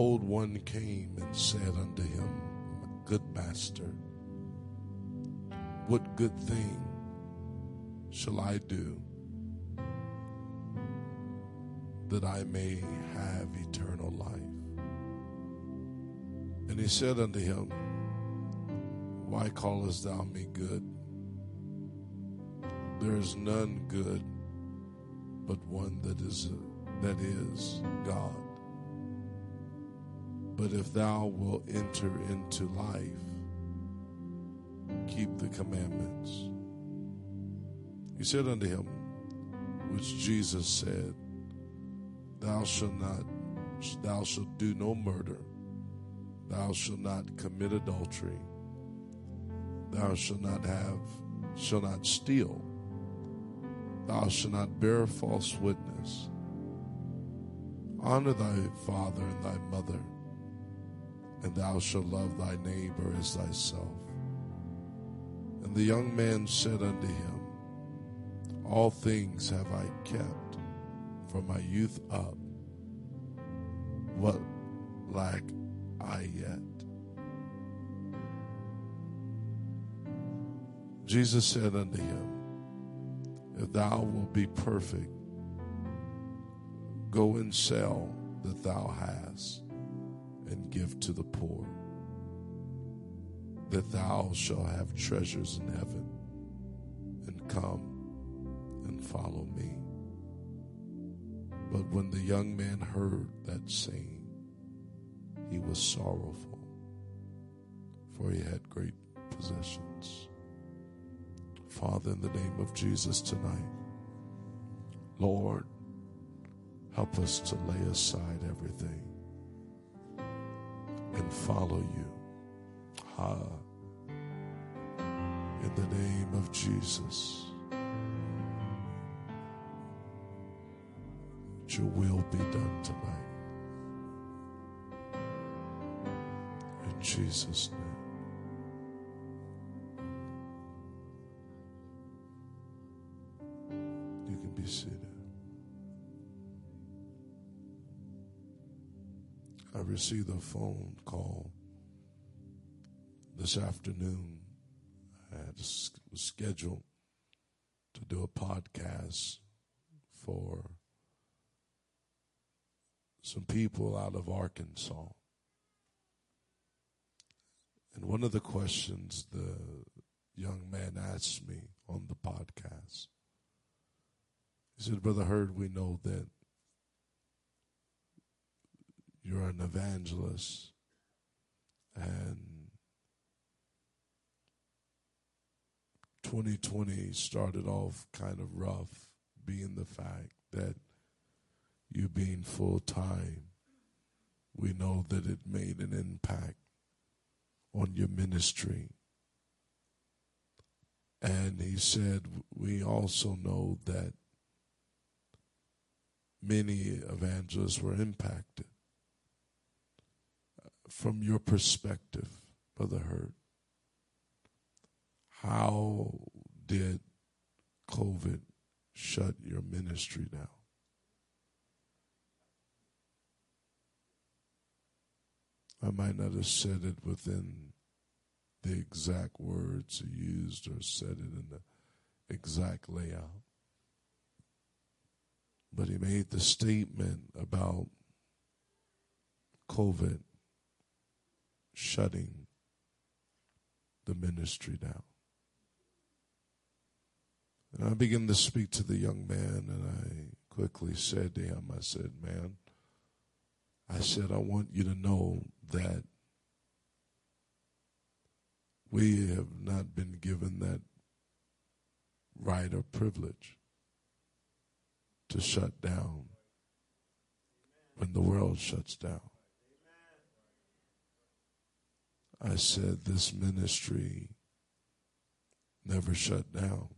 Behold, one came and said unto him, Good master, what good thing shall I do that I may have eternal life? And he said unto him, Why callest thou me good? There is none good but one that is that is God. But if thou wilt enter into life, keep the commandments. He said unto him, which Jesus said, Thou shalt not, thou shalt do no murder, thou shalt not commit adultery, thou shalt not have, shalt not steal, thou shalt not bear false witness. Honor thy father and thy mother and thou shalt love thy neighbor as thyself. And the young man said unto him, All things have I kept from my youth up. What lack I yet? Jesus said unto him, If thou wilt be perfect, go and sell that thou hast and give to the poor, that thou shalt have treasures in heaven, and come and follow me. But when the young man heard that saying, he was sorrowful, for he had great possessions. Father, in the name of Jesus tonight, Lord, help us to lay aside everything and follow you. Ha. In the name of Jesus. Your will be done tonight. In Jesus' name. You can be seated. I received a phone call this afternoon. I had scheduled to do a podcast for some people out of Arkansas. And one of the questions the young man asked me on the podcast, he said, Brother Hurt, we know that you're an evangelist. And 2020 started off kind of rough being the fact that you being full time we know that it made an impact on your ministry. And he said we also know that many evangelists were impacted from your perspective, Brother Hurt, how did COVID shut your ministry down? I might not have said it within the exact words he used or said it in the exact layout. But he made the statement about COVID shutting the ministry down. And I began to speak to the young man, and I quickly said to him, I said, Man, I said, I want you to know that we have not been given that right or privilege to shut down when the world shuts down. I said, This ministry never shut down.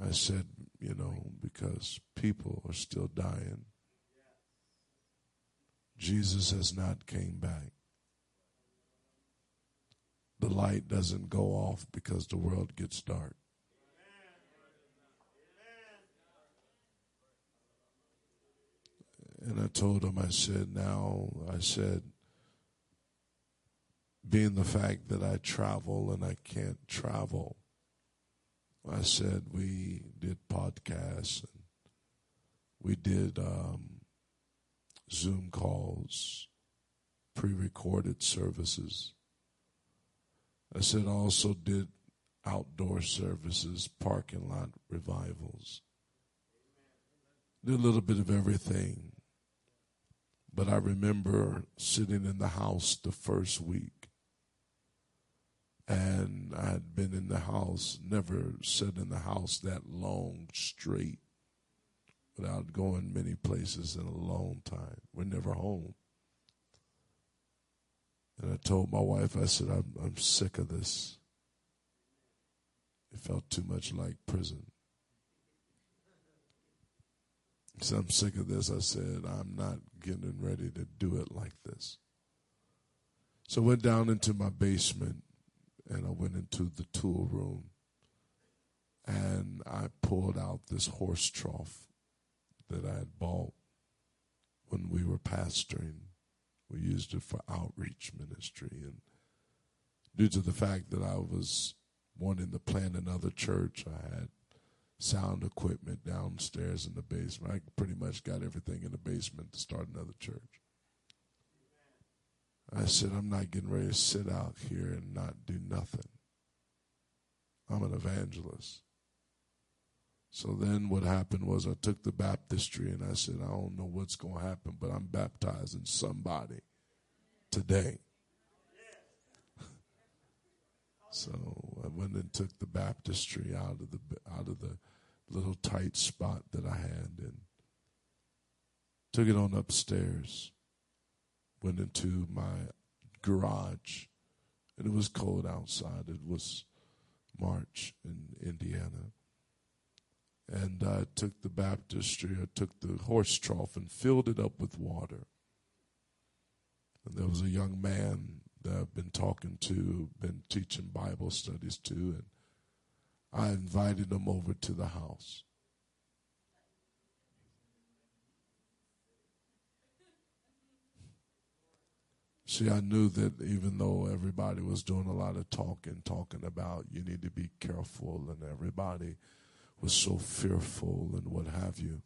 I said, you know, because people are still dying. Jesus has not came back. The light doesn't go off because the world gets dark. And I told him, I said, now, I said, being the fact that I travel and I can't travel, I said we did podcasts and we did um, Zoom calls, pre recorded services. I said I also did outdoor services, parking lot revivals. Did a little bit of everything. But I remember sitting in the house the first week. And I had been in the house, never sat in the house that long straight without going many places in a long time. We're never home. And I told my wife, I said, I'm, I'm sick of this. It felt too much like prison. So I'm sick of this. I said, I'm not getting ready to do it like this. So I went down into my basement and I went into the tool room and I pulled out this horse trough that I had bought when we were pastoring. We used it for outreach ministry. And due to the fact that I was wanting to plant another church, I had sound equipment downstairs in the basement. I pretty much got everything in the basement to start another church. I said, I'm not getting ready to sit out here and not do nothing. I'm an evangelist. So then what happened was I took the baptistry and I said, I don't know what's going to happen, but I'm baptizing somebody today. so I went and took the baptistry out of the out of the little tight spot that I had and took it on upstairs. Went into my garage and it was cold outside. It was March in Indiana and I took the baptistry, I took the horse trough and filled it up with water. And there was a young man that I've been talking to, been teaching Bible studies to, and I invited him over to the house. See, I knew that even though everybody was doing a lot of talking, talking about you need to be careful, and everybody was so fearful and what have you.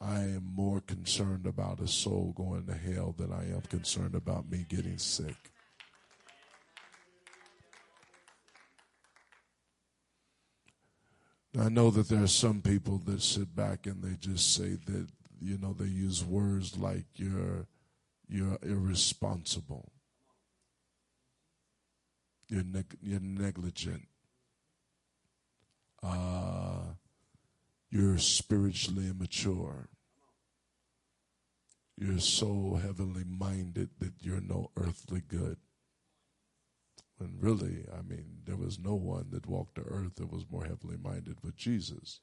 I am more concerned about a soul going to hell than I am concerned about me getting sick. I know that there are some people that sit back and they just say that, you know, they use words like you're, you're irresponsible. You're, neg- you're negligent uh, you're spiritually immature. You're so heavenly minded that you're no earthly good. When really, I mean, there was no one that walked the earth that was more heavenly minded but Jesus.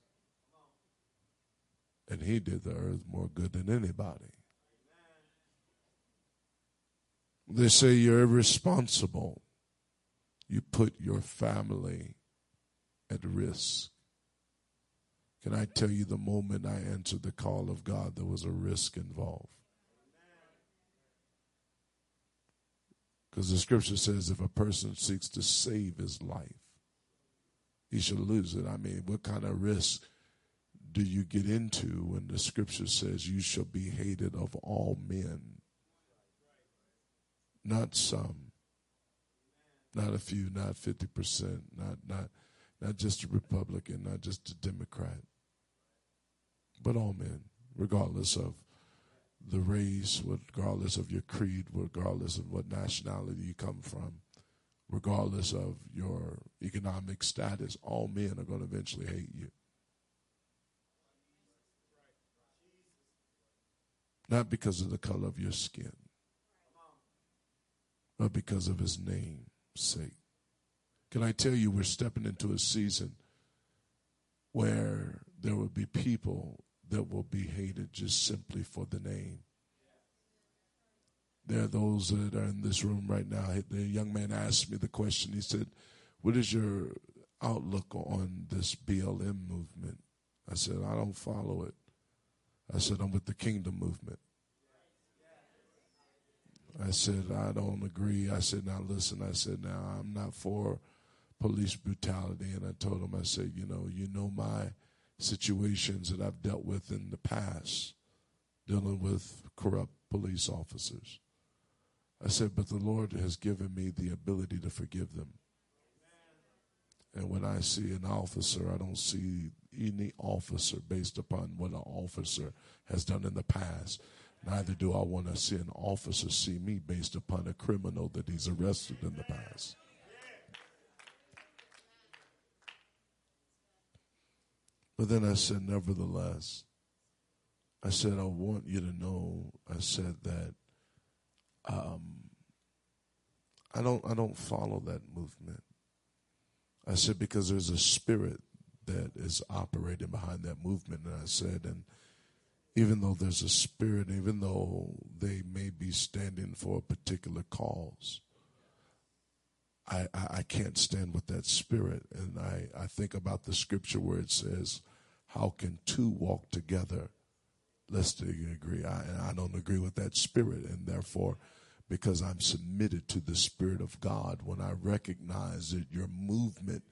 And he did the earth more good than anybody. They say you're irresponsible. You put your family at risk. Can I tell you the moment I answered the call of God, there was a risk involved? Because the scripture says if a person seeks to save his life, he shall lose it. I mean, what kind of risk do you get into when the scripture says you shall be hated of all men? Not some, not a few, not 50%, not, not not just a Republican, not just a Democrat, but all men, regardless of the race, regardless of your creed, regardless of what nationality you come from, regardless of your economic status, all men are going to eventually hate you. Not because of the color of your skin, but because of his name's sake. Can I tell you, we're stepping into a season where there will be people that will be hated just simply for the name. There are those that are in this room right now. The young man asked me the question. He said, What is your outlook on this BLM movement? I said, I don't follow it. I said, I'm with the kingdom movement. I said, I don't agree. I said, now listen, I said, now I'm not for police brutality. And I told him, I said, you know, you know my situations that I've dealt with in the past, dealing with corrupt police officers. I said, but the Lord has given me the ability to forgive them. And when I see an officer, I don't see any officer based upon what an officer has done in the past. Neither do I want to see an officer see me based upon a criminal that he's arrested in the past. But then I said, nevertheless, I said, I want you to know, I said that um, I don't I don't follow that movement. I said because there's a spirit that is operating behind that movement, and I said, and even though there's a spirit, even though they may be standing for a particular cause, I, I, I can't stand with that spirit. And I, I think about the scripture where it says, How can two walk together lest they agree? I, I don't agree with that spirit. And therefore, because I'm submitted to the Spirit of God, when I recognize that your movement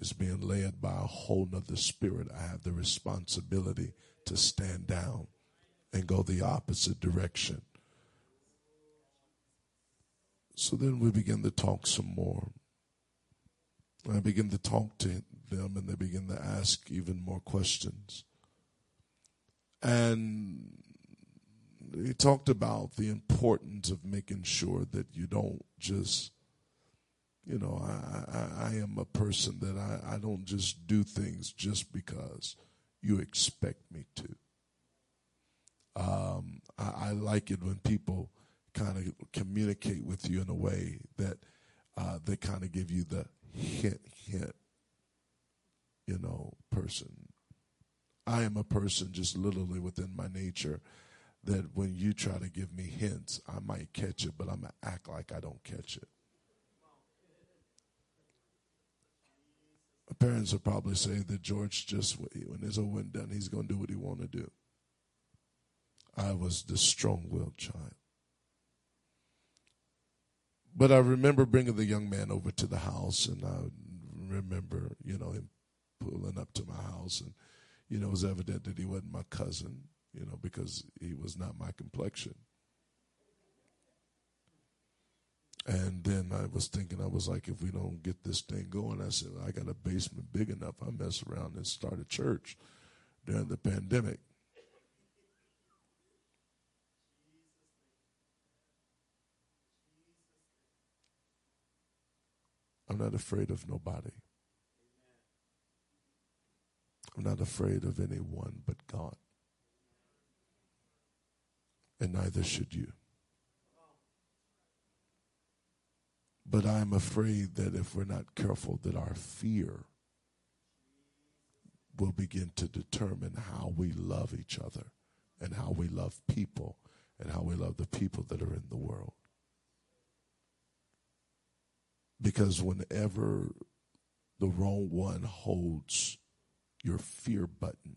is being led by a whole nother spirit, I have the responsibility to stand down and go the opposite direction. So then we begin to talk some more. I begin to talk to them and they begin to ask even more questions. And he talked about the importance of making sure that you don't just, you know, I, I, I am a person that I, I don't just do things just because you expect me to. Um, I, I, like it when people kind of communicate with you in a way that uh, they kind of give you the hint, hint, you know, person. I am a person just literally within my nature that when you try to give me hints, I might catch it, but I'm going to act like I don't catch it. Parents will probably say that George just when it's over and done, he's going to do what he want to do. I was the strong-willed child. But I remember bringing the young man over to the house, and I remember, you know, him pulling up to my house, and you know, it was evident that he wasn't my cousin, you know, because he was not my complexion. And then I was thinking, I was like, if we don't get this thing going, I said, I got a basement big enough. I mess around and start a church during the pandemic. I'm not afraid of nobody. I'm not afraid of anyone but God. And neither should you. But I'm afraid that if we're not careful, that our fear will begin to determine how we love each other and how we love people and how we love the people that are in the world. Because whenever the wrong one holds your fear button,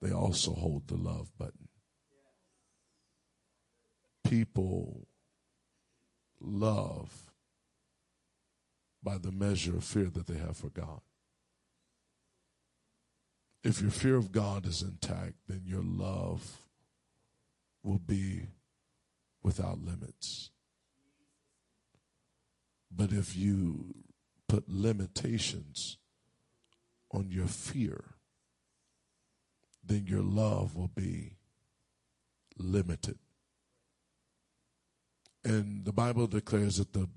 they also hold the love button. People love by the measure of fear that they have for God. If your fear of God is intact, then your love will be without limits. But if you put limitations on your fear, then your love will be limited. And the Bible declares that the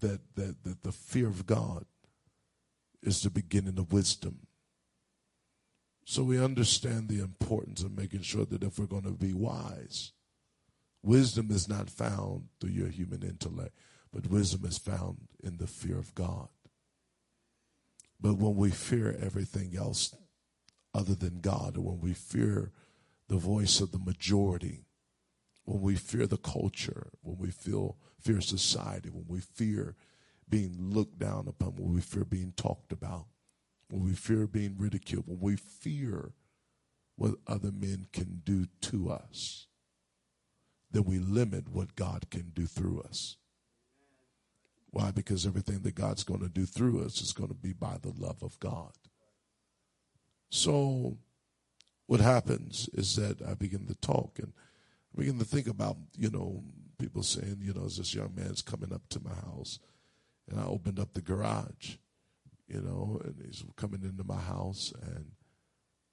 that, that, that the fear of God is the beginning of wisdom. So we understand the importance of making sure that if we're going to be wise, wisdom is not found through your human intellect, but wisdom is found in the fear of God. But when we fear everything else other than God, or when we fear the voice of the majority, when we fear the culture, when we feel fear society, when we fear being looked down upon, when we fear being talked about, when we fear being ridiculed, when we fear what other men can do to us, then we limit what God can do through us. Why? Because everything that God's going to do through us is going to be by the love of God. So, what happens is that I begin to talk and Begin to think about, you know, people saying, you know, this young man's coming up to my house. And I opened up the garage, you know, and he's coming into my house. And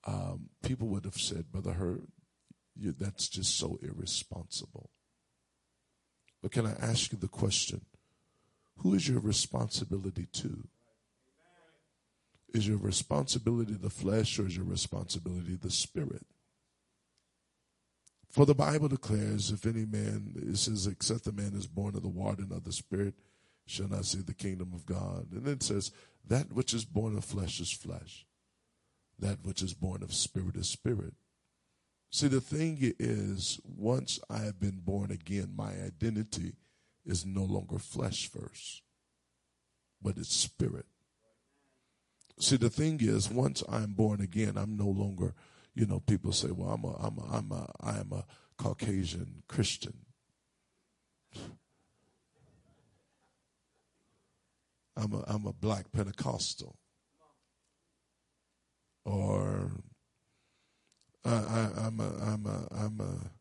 um, people would have said, Brother Hurt, you, that's just so irresponsible. But can I ask you the question who is your responsibility to? Is your responsibility the flesh or is your responsibility the spirit? For the Bible declares, if any man, it says, except the man is born of the water and of the spirit, shall not see the kingdom of God. And then it says, that which is born of flesh is flesh, that which is born of spirit is spirit. See, the thing is, once I have been born again, my identity is no longer flesh first, but it's spirit. See, the thing is, once I'm born again, I'm no longer, you know, people say, well, I'm a, I'm a, I'm a, I am a Caucasian Christian. I'm a, I'm a black Pentecostal. Or I, I, I'm a, I'm a, I'm a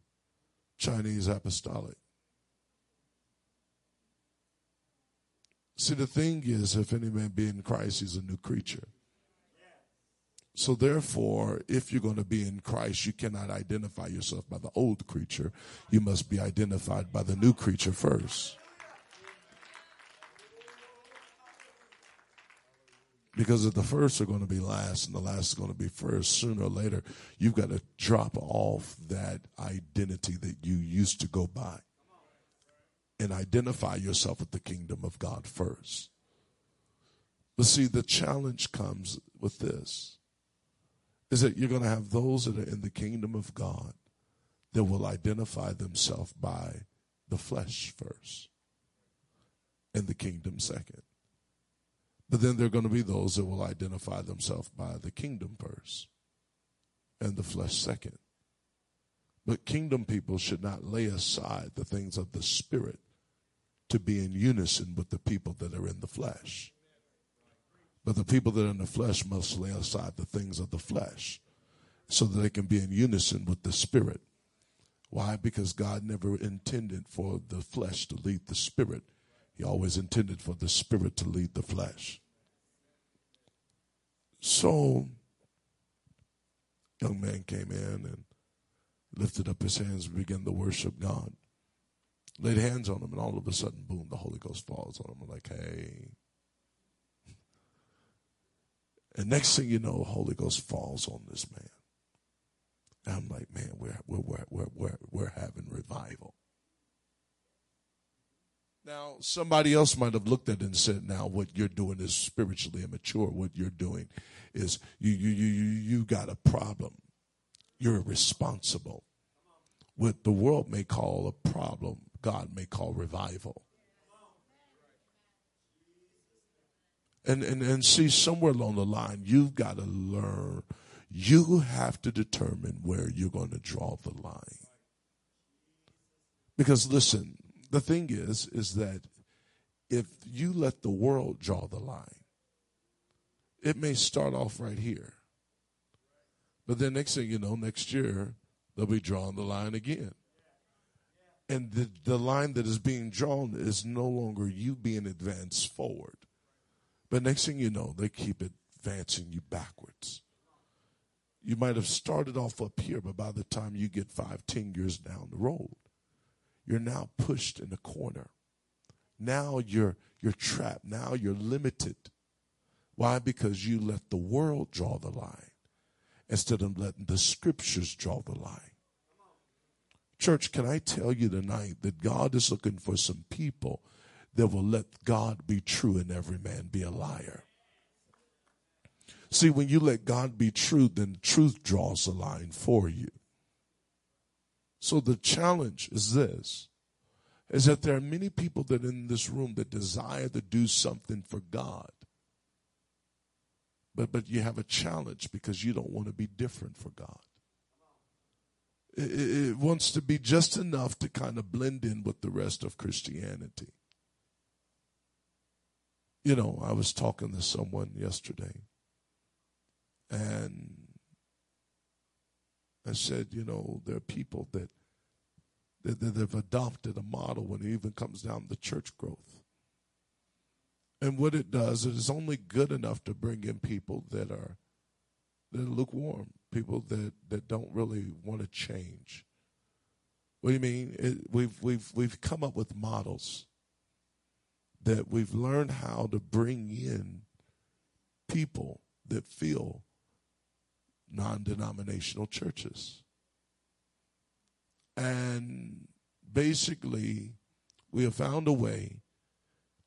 Chinese apostolic. See, the thing is, if any man be in Christ, he's a new creature. So therefore, if you're going to be in Christ, you cannot identify yourself by the old creature. You must be identified by the new creature first. Because if the first are going to be last and the last is going to be first, sooner or later, you've got to drop off that identity that you used to go by and identify yourself with the kingdom of God first. But see, the challenge comes with this is that you're going to have those that are in the kingdom of God that will identify themselves by the flesh first and the kingdom second. But then there are going to be those that will identify themselves by the kingdom first and the flesh second. But kingdom people should not lay aside the things of the spirit to be in unison with the people that are in the flesh. But the people that are in the flesh must lay aside the things of the flesh so that they can be in unison with the spirit. Why? Because God never intended for the flesh to lead the spirit. He always intended for the spirit to lead the flesh. So, young man came in and lifted up his hands and began to worship God laid hands on him, and all of a sudden, boom, the Holy Ghost falls on him. I'm like, hey. And next thing you know, Holy Ghost falls on this man. And I'm like, man, we're, we're, we're, we're, we're having revival. Now, somebody else might have looked at it and said, now what you're doing is spiritually immature. What you're doing is you, you, you, you, you got a problem. You're irresponsible. What the world may call a problem, God may call revival. And, and, and see, somewhere along the line, you've got to learn, you have to determine where you're going to draw the line. Because listen, the thing is, is that if you let the world draw the line, it may start off right here. But then next thing you know, next year, they'll be drawing the line again and the, the line that is being drawn is no longer you being advanced forward. But next thing you know, they keep advancing you backwards. You might have started off up here, but by the time you get five, ten years down the road, you're now pushed in a corner. Now you're you're trapped. Now you're limited. Why? Because you let the world draw the line instead of letting the scriptures draw the line. Church, can I tell you tonight that God is looking for some people that will let God be true and every man be a liar? See, when you let God be true, then truth draws a line for you. So the challenge is this is that there are many people that in this room that desire to do something for God. But, but you have a challenge because you don't want to be different for God. It, it, it wants to be just enough to kind of blend in with the rest of Christianity. You know, I was talking to someone yesterday and I said, you know, there are people that, that, that have adopted a model when it even comes down to church growth. And what it does is only good enough to bring in people that are that are lukewarm, people that, that don't really want to change. What do you mean? It, we've we've we've come up with models that we've learned how to bring in people that feel non-denominational churches. And basically we have found a way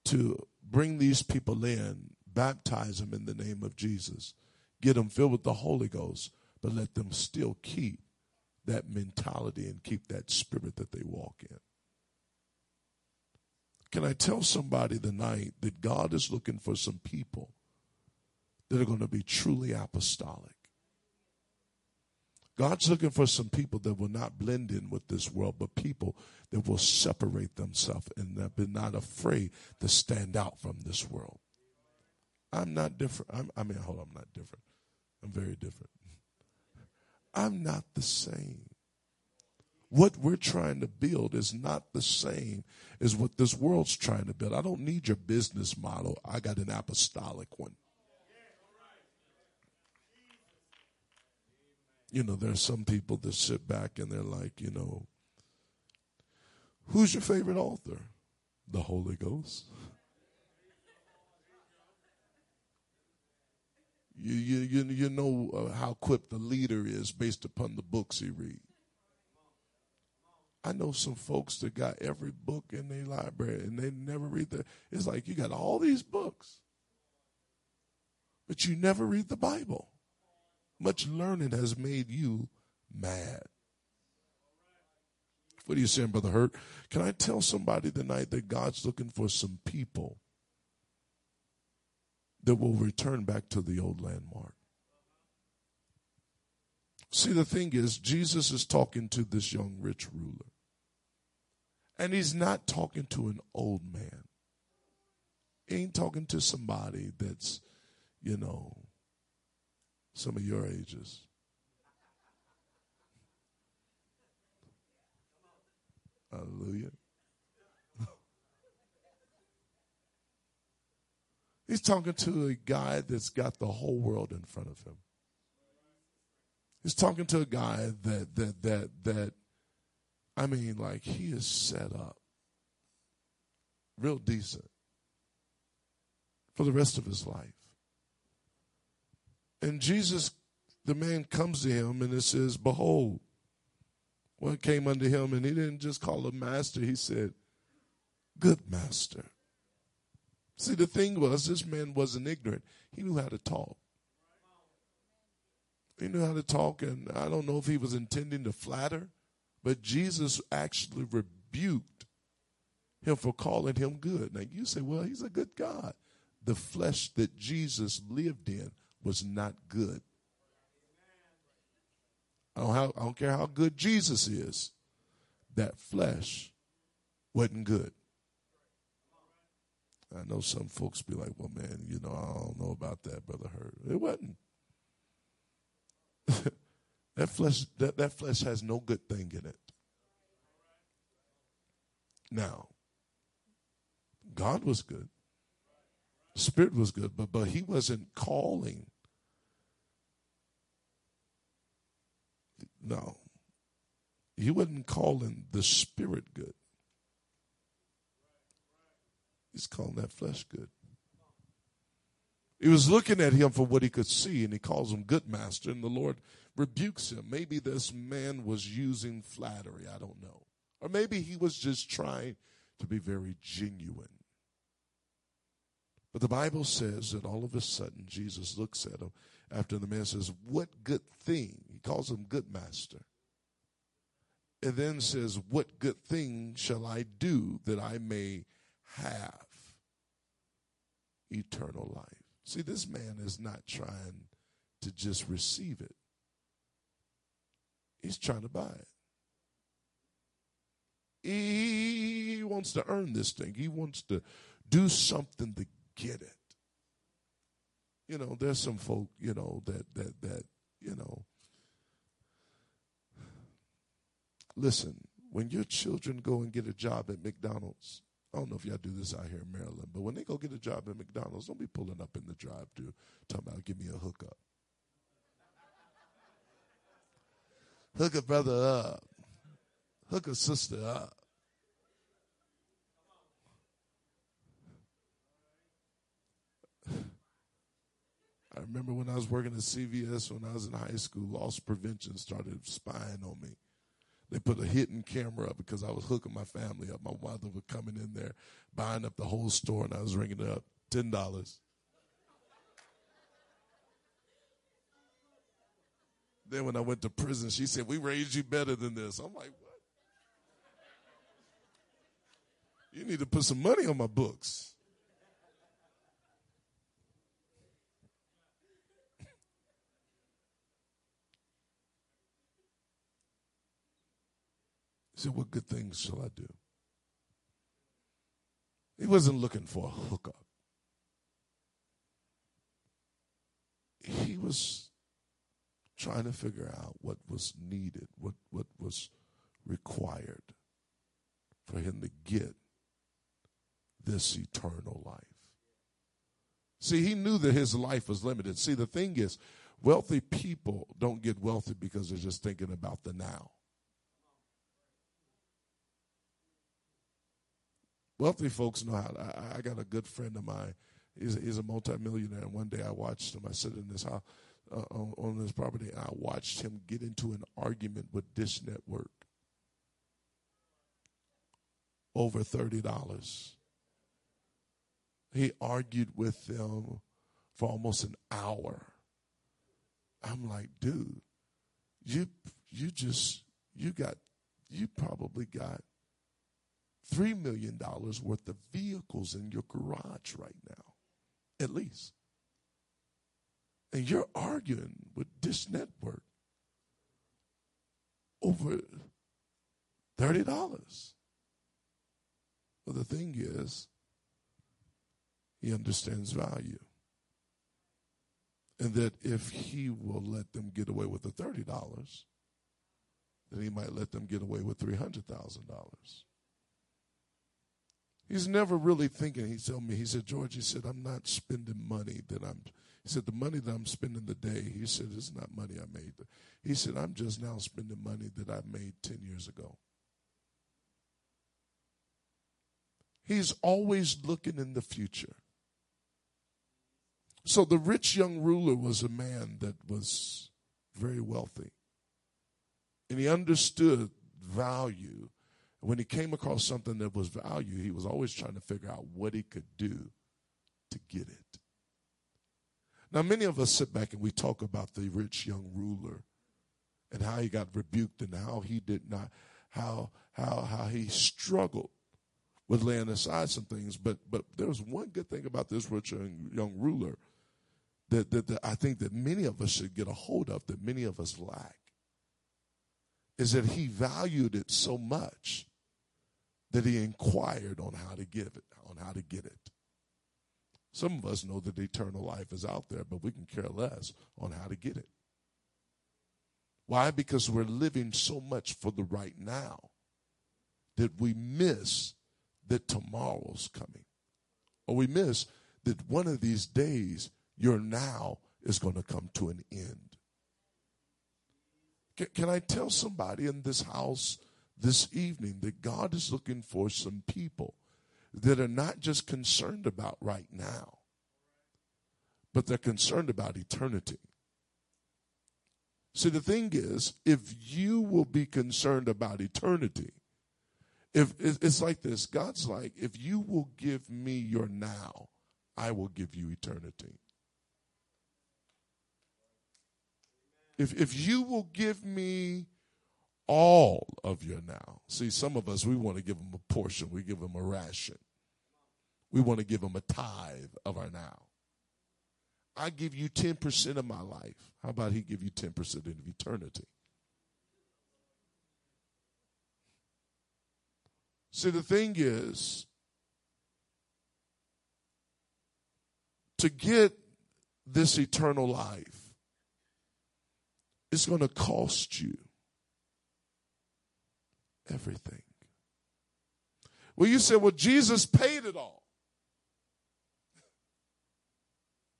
to bring these people in, baptize them in the name of Jesus, get them filled with the Holy Ghost, but let them still keep that mentality and keep that spirit that they walk in. Can I tell somebody tonight that God is looking for some people that are going to be truly apostolic? God's looking for some people that will not blend in with this world, but people that will separate themselves and that be not afraid to stand out from this world. I'm not different. I'm, I mean, hold on, I'm not different. I'm very different. I'm not the same. What we're trying to build is not the same as what this world's trying to build. I don't need your business model. I got an apostolic one. you know, there are some people that sit back and they're like, you know, who's your favorite author? The Holy Ghost. You, you, you, know uh, how equipped the leader is based upon the books he reads. I know some folks that got every book in their library and they never read the. It's like you got all these books, but you never read the Bible. Much learning has made you mad. What are you saying, Brother Hurt? Can I tell somebody tonight that God's looking for some people that will return back to the old landmark? See, the thing is, Jesus is talking to this young rich ruler. And he's not talking to an old man. He ain't talking to somebody that's, you know, some of your ages. Hallelujah. He's talking to a guy that's got the whole world in front of him. He's talking to a guy that that that that I mean like he is set up real decent for the rest of his life. And Jesus, the man comes to him and it says, Behold, what came unto him, and he didn't just call him master, he said, Good master. See, the thing was, this man wasn't ignorant. He knew how to talk. He knew how to talk, and I don't know if he was intending to flatter, but Jesus actually rebuked him for calling him good. Now you say, well, he's a good God. The flesh that Jesus lived in was not good. I don't, have, I don't care how good Jesus is, that flesh wasn't good. I know some folks be like, well, man, you know, I don't know about that, Brother Hurt. It wasn't. that flesh that, that flesh has no good thing in it. Now, God was good. Spirit was good, but but he wasn't calling No. He wasn't calling the spirit good. He's calling that flesh good. He was looking at him for what he could see, and he calls him good master, and the Lord rebukes him. Maybe this man was using flattery, I don't know. Or maybe he was just trying to be very genuine. But the Bible says that all of a sudden Jesus looks at him after the man says, What good thing? He calls him good master. And then says, What good thing shall I do that I may have eternal life? See, this man is not trying to just receive it, he's trying to buy it. He wants to earn this thing, he wants to do something to get it. You know, there's some folk, you know, that, that, that, you know, listen, when your children go and get a job at McDonald's, I don't know if y'all do this out here in Maryland, but when they go get a job at McDonald's, don't be pulling up in the drive through talking about give me a hookup. Hook a brother up. Hook a sister up. I remember when I was working at CVS when I was in high school, loss prevention started spying on me. They put a hidden camera up because I was hooking my family up. My mother was coming in there, buying up the whole store, and I was ringing it up ten dollars. Then when I went to prison, she said, "We raised you better than this." I'm like, "What? You need to put some money on my books." Said, What good things shall I do? He wasn't looking for a hookup. He was trying to figure out what was needed, what, what was required for him to get this eternal life. See, he knew that his life was limited. See, the thing is, wealthy people don't get wealthy because they're just thinking about the now. Wealthy folks know how. I, I, got a good friend of mine. He's, he's a multimillionaire. And one day I watched him. I sat in his house uh, on, on his property, and I watched him get into an argument with Dish Network over thirty dollars. He argued with them for almost an hour. I'm like, dude, you you just you got you probably got $3 million worth of vehicles in your garage right now, at least. And you're arguing with Dish Network over $30. Well, the thing is, he understands value. And that if he will let them get away with the $30, then he might let them get away with $300,000. He's never really thinking. He told me, he said, George, he said, I'm not spending money that I'm, he said, the money that I'm spending today, he said, it's not money I made. He said, I'm just now spending money that I made 10 years ago. He's always looking in the future. So the rich young ruler was a man that was very wealthy. And he understood value when he came across something that was value, he was always trying to figure out what he could do to get it. Now, many of us sit back and we talk about the rich young ruler and how he got rebuked and how he did not, how how how he struggled with laying aside some things. But but there was one good thing about this rich young, young ruler that, that, that I think that many of us should get a hold of that many of us lack is that he valued it so much that he inquired on how to give it, on how to get it. Some of us know that eternal life is out there, but we can care less on how to get it. Why? Because we're living so much for the right now that we miss that tomorrow's coming. Or we miss that one of these days your now is going to come to an end. Can, can I tell somebody in this house this evening that God is looking for some people that are not just concerned about right now, but they're concerned about eternity. See, the thing is, if you will be concerned about eternity, if it's like this, God's like, if you will give me your now, I will give you eternity. If if you will give me all of your now. See, some of us, we want to give them a portion, we give them a ration. We want to give them a tithe of our now. I give you 10% of my life. How about he give you 10% of eternity? See, the thing is, to get this eternal life, it's going to cost you everything. Well, you said, well, Jesus paid it all.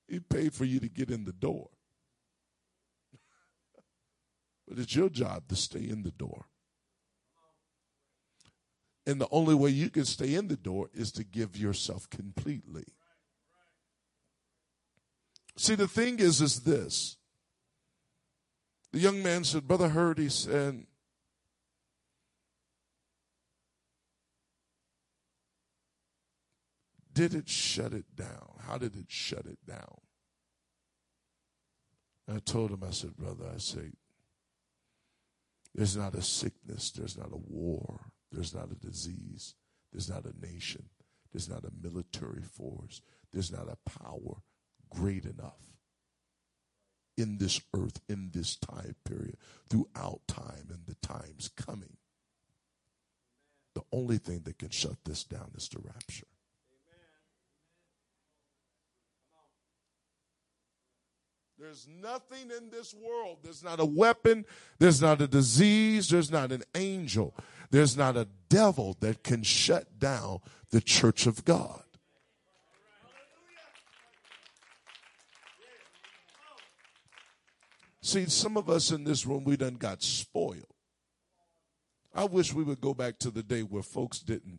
He paid for you to get in the door. but it's your job to stay in the door. And the only way you can stay in the door is to give yourself completely. See, the thing is, is this. The young man said, Brother Hurt, he said, did it shut it down? How did it shut it down? And I told him, I said, Brother, I say, there's not a sickness, there's not a war, there's not a disease. There's not a nation. There's not a military force. There's not a power great enough in this earth, in this time period, throughout time and the times coming. The only thing that can shut this down is the rapture. There's nothing in this world. There's not a weapon. There's not a disease. There's not an angel. There's not a devil that can shut down the church of God. See, some of us in this room, we done got spoiled. I wish we would go back to the day where folks didn't,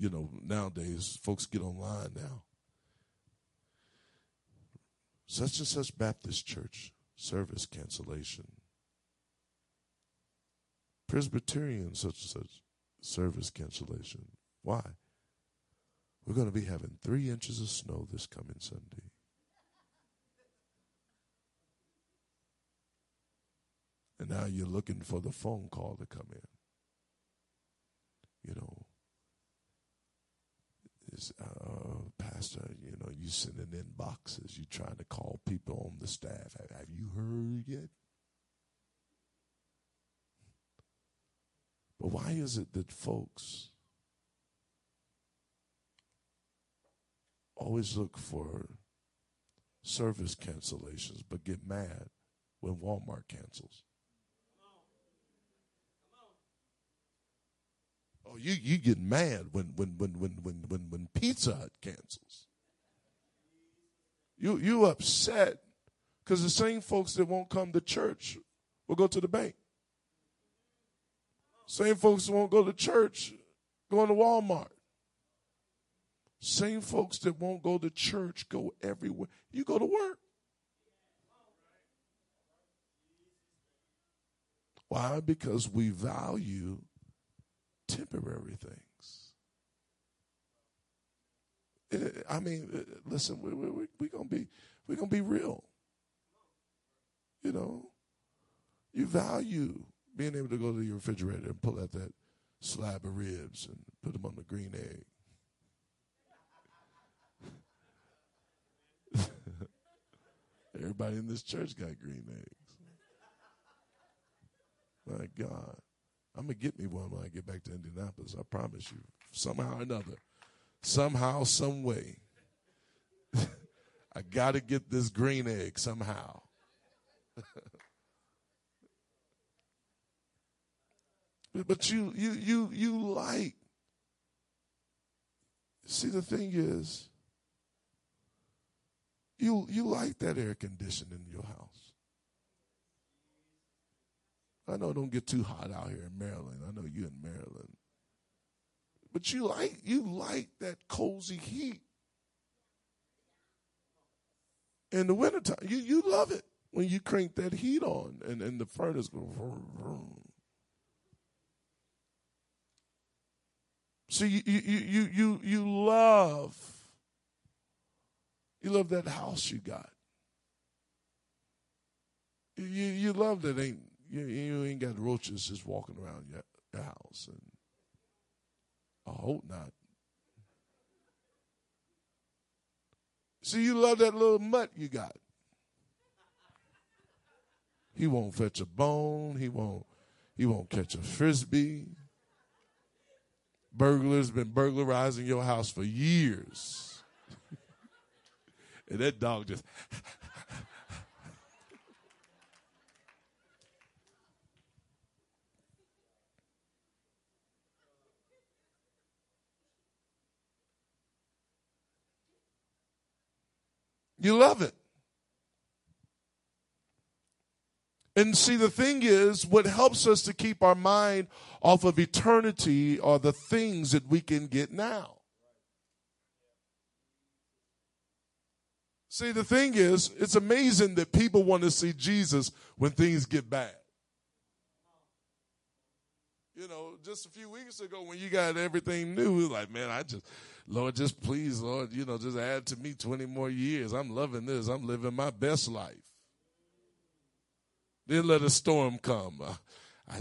you know, nowadays folks get online now such and such Baptist church service cancellation. Presbyterian such and such service cancellation. Why? We're going to be having three inches of snow this coming Sunday. And now you're looking for the phone call to come in. You know, is, uh, Pastor, you know, you sending in boxes, you trying to call people on the staff. Have, have you heard yet? But why is it that folks always look for service cancellations but get mad when Walmart cancels? Oh, you you get mad when when when when when when when Pizza Hut cancels. You you upset because the same folks that won't come to church will go to the bank. Same folks that won't go to church going to Walmart. Same folks that won't go to church go everywhere. You go to work. Why? Because we value temporary things. I mean, listen, we're we, we, we gonna be we're gonna be real. You know, you value being able to go to your refrigerator and pull out that slab of ribs and put them on the green egg. Everybody in this church got green eggs. My God. I'm gonna get me one when I get back to Indianapolis. I promise you. Somehow or another, somehow, some way, I got to get this green egg somehow. but you, you, you, you like. See, the thing is, you you like that air conditioning in your house. I know it don't get too hot out here in Maryland. I know you in Maryland. But you like you like that cozy heat. In the wintertime, you, you love it when you crank that heat on and, and the furnace goes vroom, vroom. So you, you you you you love you love that house you got. You you love that ain't you, you ain't got roaches just walking around your, your house. And I hope not. See, you love that little mutt you got. He won't fetch a bone. He won't. He won't catch a frisbee. Burglars been burglarizing your house for years, and that dog just. You love it. And see, the thing is, what helps us to keep our mind off of eternity are the things that we can get now. See, the thing is, it's amazing that people want to see Jesus when things get bad. You know, just a few weeks ago when you got everything new, like, man, I just, Lord, just please, Lord, you know, just add to me 20 more years. I'm loving this. I'm living my best life. Then let a storm come. I,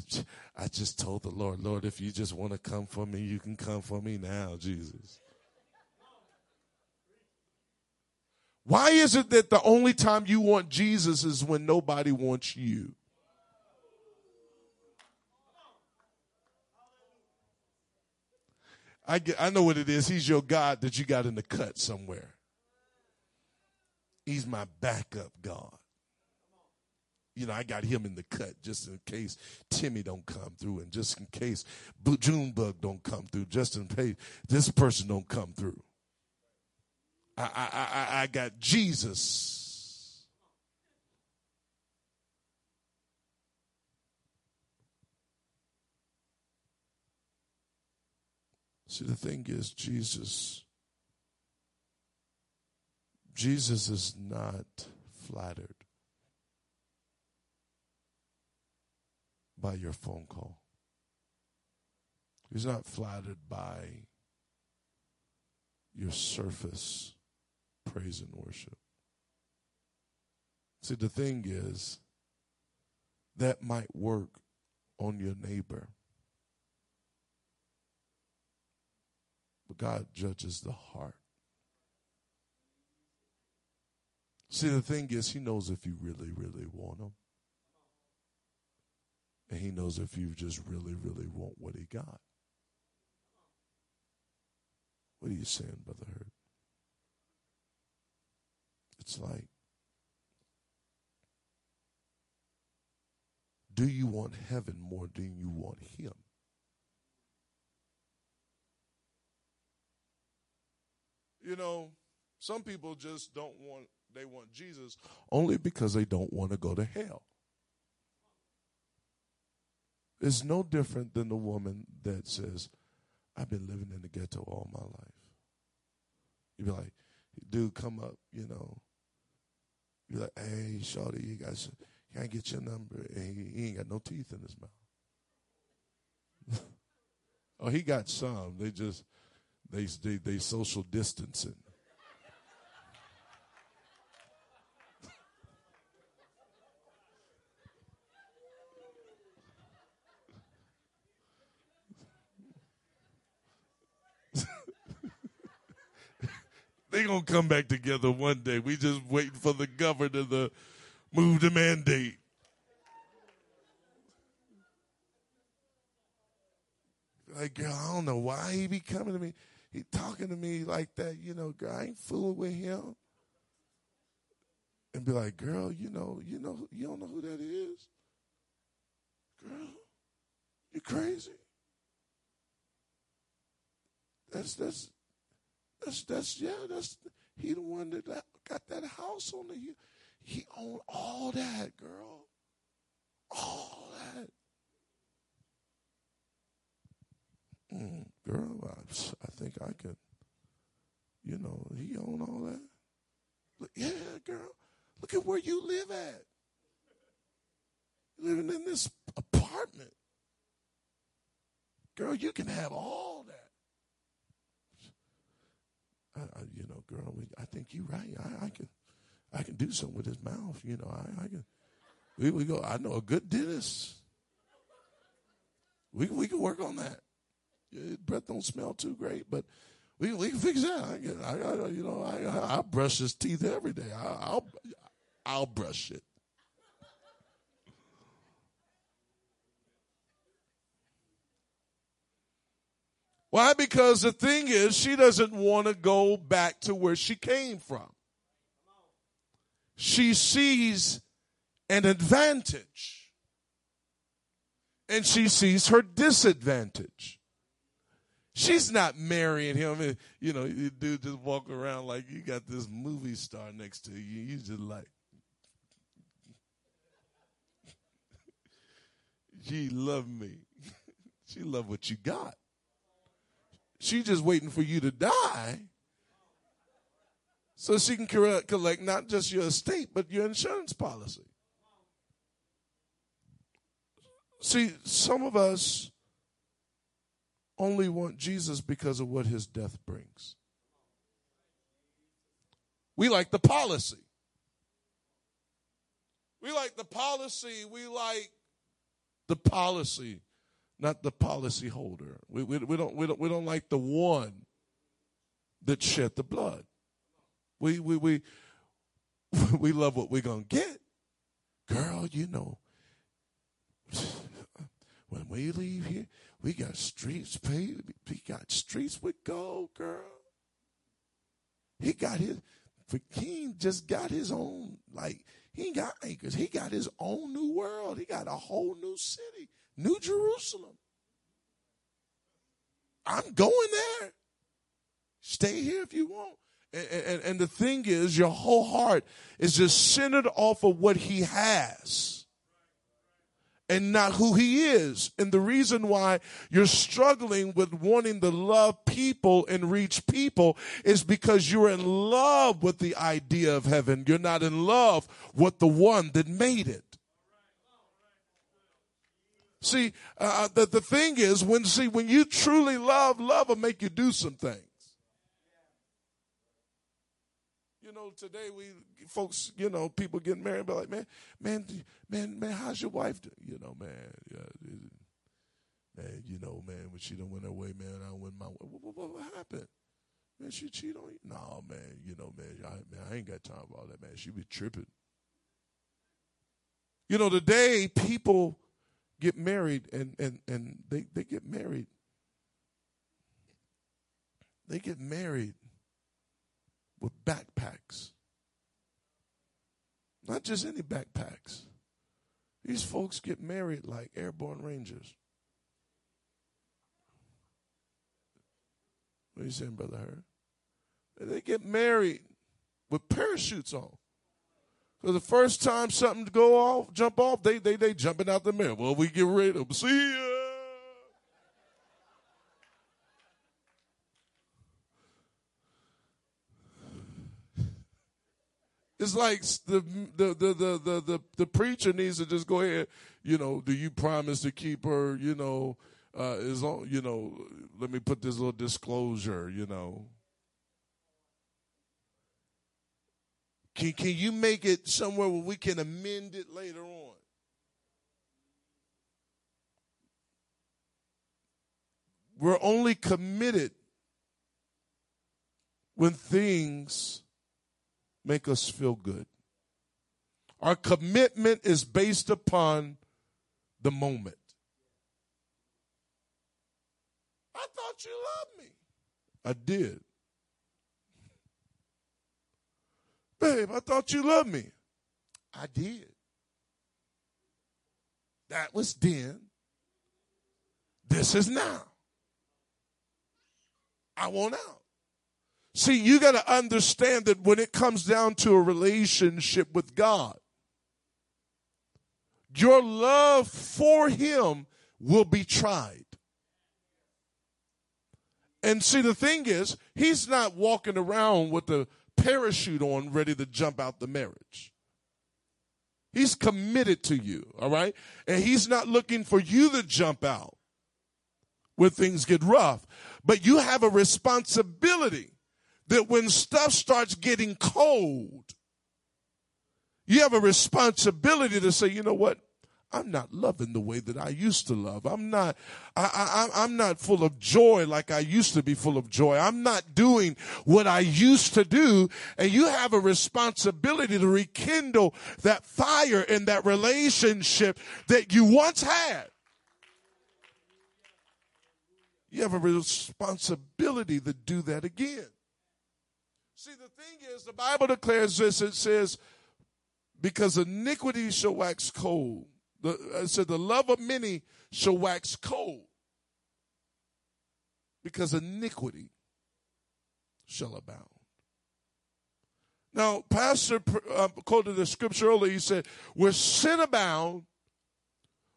I just told the Lord, Lord, if you just want to come for me, you can come for me now, Jesus. Why is it that the only time you want Jesus is when nobody wants you? I, get, I know what it is. He's your God that you got in the cut somewhere. He's my backup God you know, I got him in the cut just in case Timmy don't come through and just in case Junebug don't come through, just in case this person don't come through. I, I, I, I got Jesus. See, the thing is, Jesus, Jesus is not flattered. by your phone call. He's not flattered by your surface praise and worship. See, the thing is, that might work on your neighbor. But God judges the heart. See, the thing is, He knows if you really, really want Him. And he knows if you just really, really want what he got. What are you saying, Brother Hurt? It's like, do you want heaven more than you want him? You know, some people just don't want, they want Jesus only because they don't want to go to hell It's no different than the woman that says, I've been living in the ghetto all my life. You'd be like, dude, come up, you know. You're like, hey, shorty, you got some, can't get your number? And he, he ain't got no teeth in his mouth. oh, he got some. They just, they, they, they social distancing. They gonna come back together one day. We just waiting for the governor to move the mandate. Like, girl, I don't know why he be coming to me. He talking to me like that, you know, girl, I ain't fooling with him. And be like, girl, you know, you know, you don't know who that is? Girl, you crazy. That's that's that's that's yeah. That's he the one that got that house on the hill. He owned all that, girl. All that. Mm, girl, I, I think I could. You know, he own all that. Look, yeah, girl. Look at where you live at. Living in this apartment. Girl, you can have all that. I, I, you know, girl, we, I think you're right. I, I, can, I can do something with his mouth. You know, I, I can. We, we go. I know a good dentist. We we can work on that breath don't smell too great, but we, we can fix that. I, I, you know, I, I brush his teeth every day. I, I'll, I'll brush it. Why? Because the thing is, she doesn't want to go back to where she came from. She sees an advantage and she sees her disadvantage. She's not marrying him. You know, you dude just walk around like you got this movie star next to you. You just like, she love me. she love what you got. She just waiting for you to die so she can collect not just your estate, but your insurance policy. See, some of us only want Jesus because of what his death brings. We like the policy. We like the policy. We like the policy, not the policy holder. We, we, we, don't, we, don't, we don't like the one that shed the blood. We, we, we, we love what we're going to get. Girl, you know, when we leave here, we got streets paved. We got streets with gold, girl. He got his, King just got his own, like, he ain't got acres. He got his own new world. He got a whole new city, New Jerusalem. I'm going there. Stay here if you want. And, and, and, the thing is, your whole heart is just centered off of what he has and not who he is. And the reason why you're struggling with wanting to love people and reach people is because you're in love with the idea of heaven. You're not in love with the one that made it. See, uh, the, the thing is when, see, when you truly love, love will make you do some things. You know, today we folks, you know, people getting married, but like, man, man, man, man, how's your wife? Do? You know, man, yeah, man, you know, man, when she don't went her way, man, I went my way. What, what, what happened? Man, she cheat on you? No, man, you know, man, I, man, I ain't got time for all that, man. She be tripping. You know, today people get married and and and they they get married. They get married with backpacks. Not just any backpacks. These folks get married like airborne rangers. What are you saying, Brother Hurt? They get married with parachutes on. So the first time something to go off, jump off, they they they jumping out the mirror. Well, we get ready to see ya. It's like the, the, the, the, the, the, preacher needs to just go ahead, you know, do you promise to keep her, you know, uh, is on, you know, let me put this little disclosure, you know. Can, can you make it somewhere where we can amend it later on? We're only committed when things make us feel good. Our commitment is based upon the moment. I thought you loved me. I did. Babe, I thought you loved me. I did. That was then. This is now. I want out. See, you got to understand that when it comes down to a relationship with God, your love for Him will be tried. And see, the thing is, He's not walking around with a parachute on ready to jump out the marriage. He's committed to you, all right? And He's not looking for you to jump out when things get rough. But you have a responsibility that when stuff starts getting cold, you have a responsibility to say, you know what? I'm not loving the way that I used to love. I'm not, I, I, I'm not full of joy like I used to be full of joy. I'm not doing what I used to do. And you have a responsibility to rekindle that fire in that relationship that you once had. you have a responsibility to do that again. See, the thing is, the Bible declares this it says, because iniquity shall wax cold. The, it said, the love of many shall wax cold. Because iniquity shall abound. Now, Pastor uh, quoted the scripture earlier. He said, Where sin abound,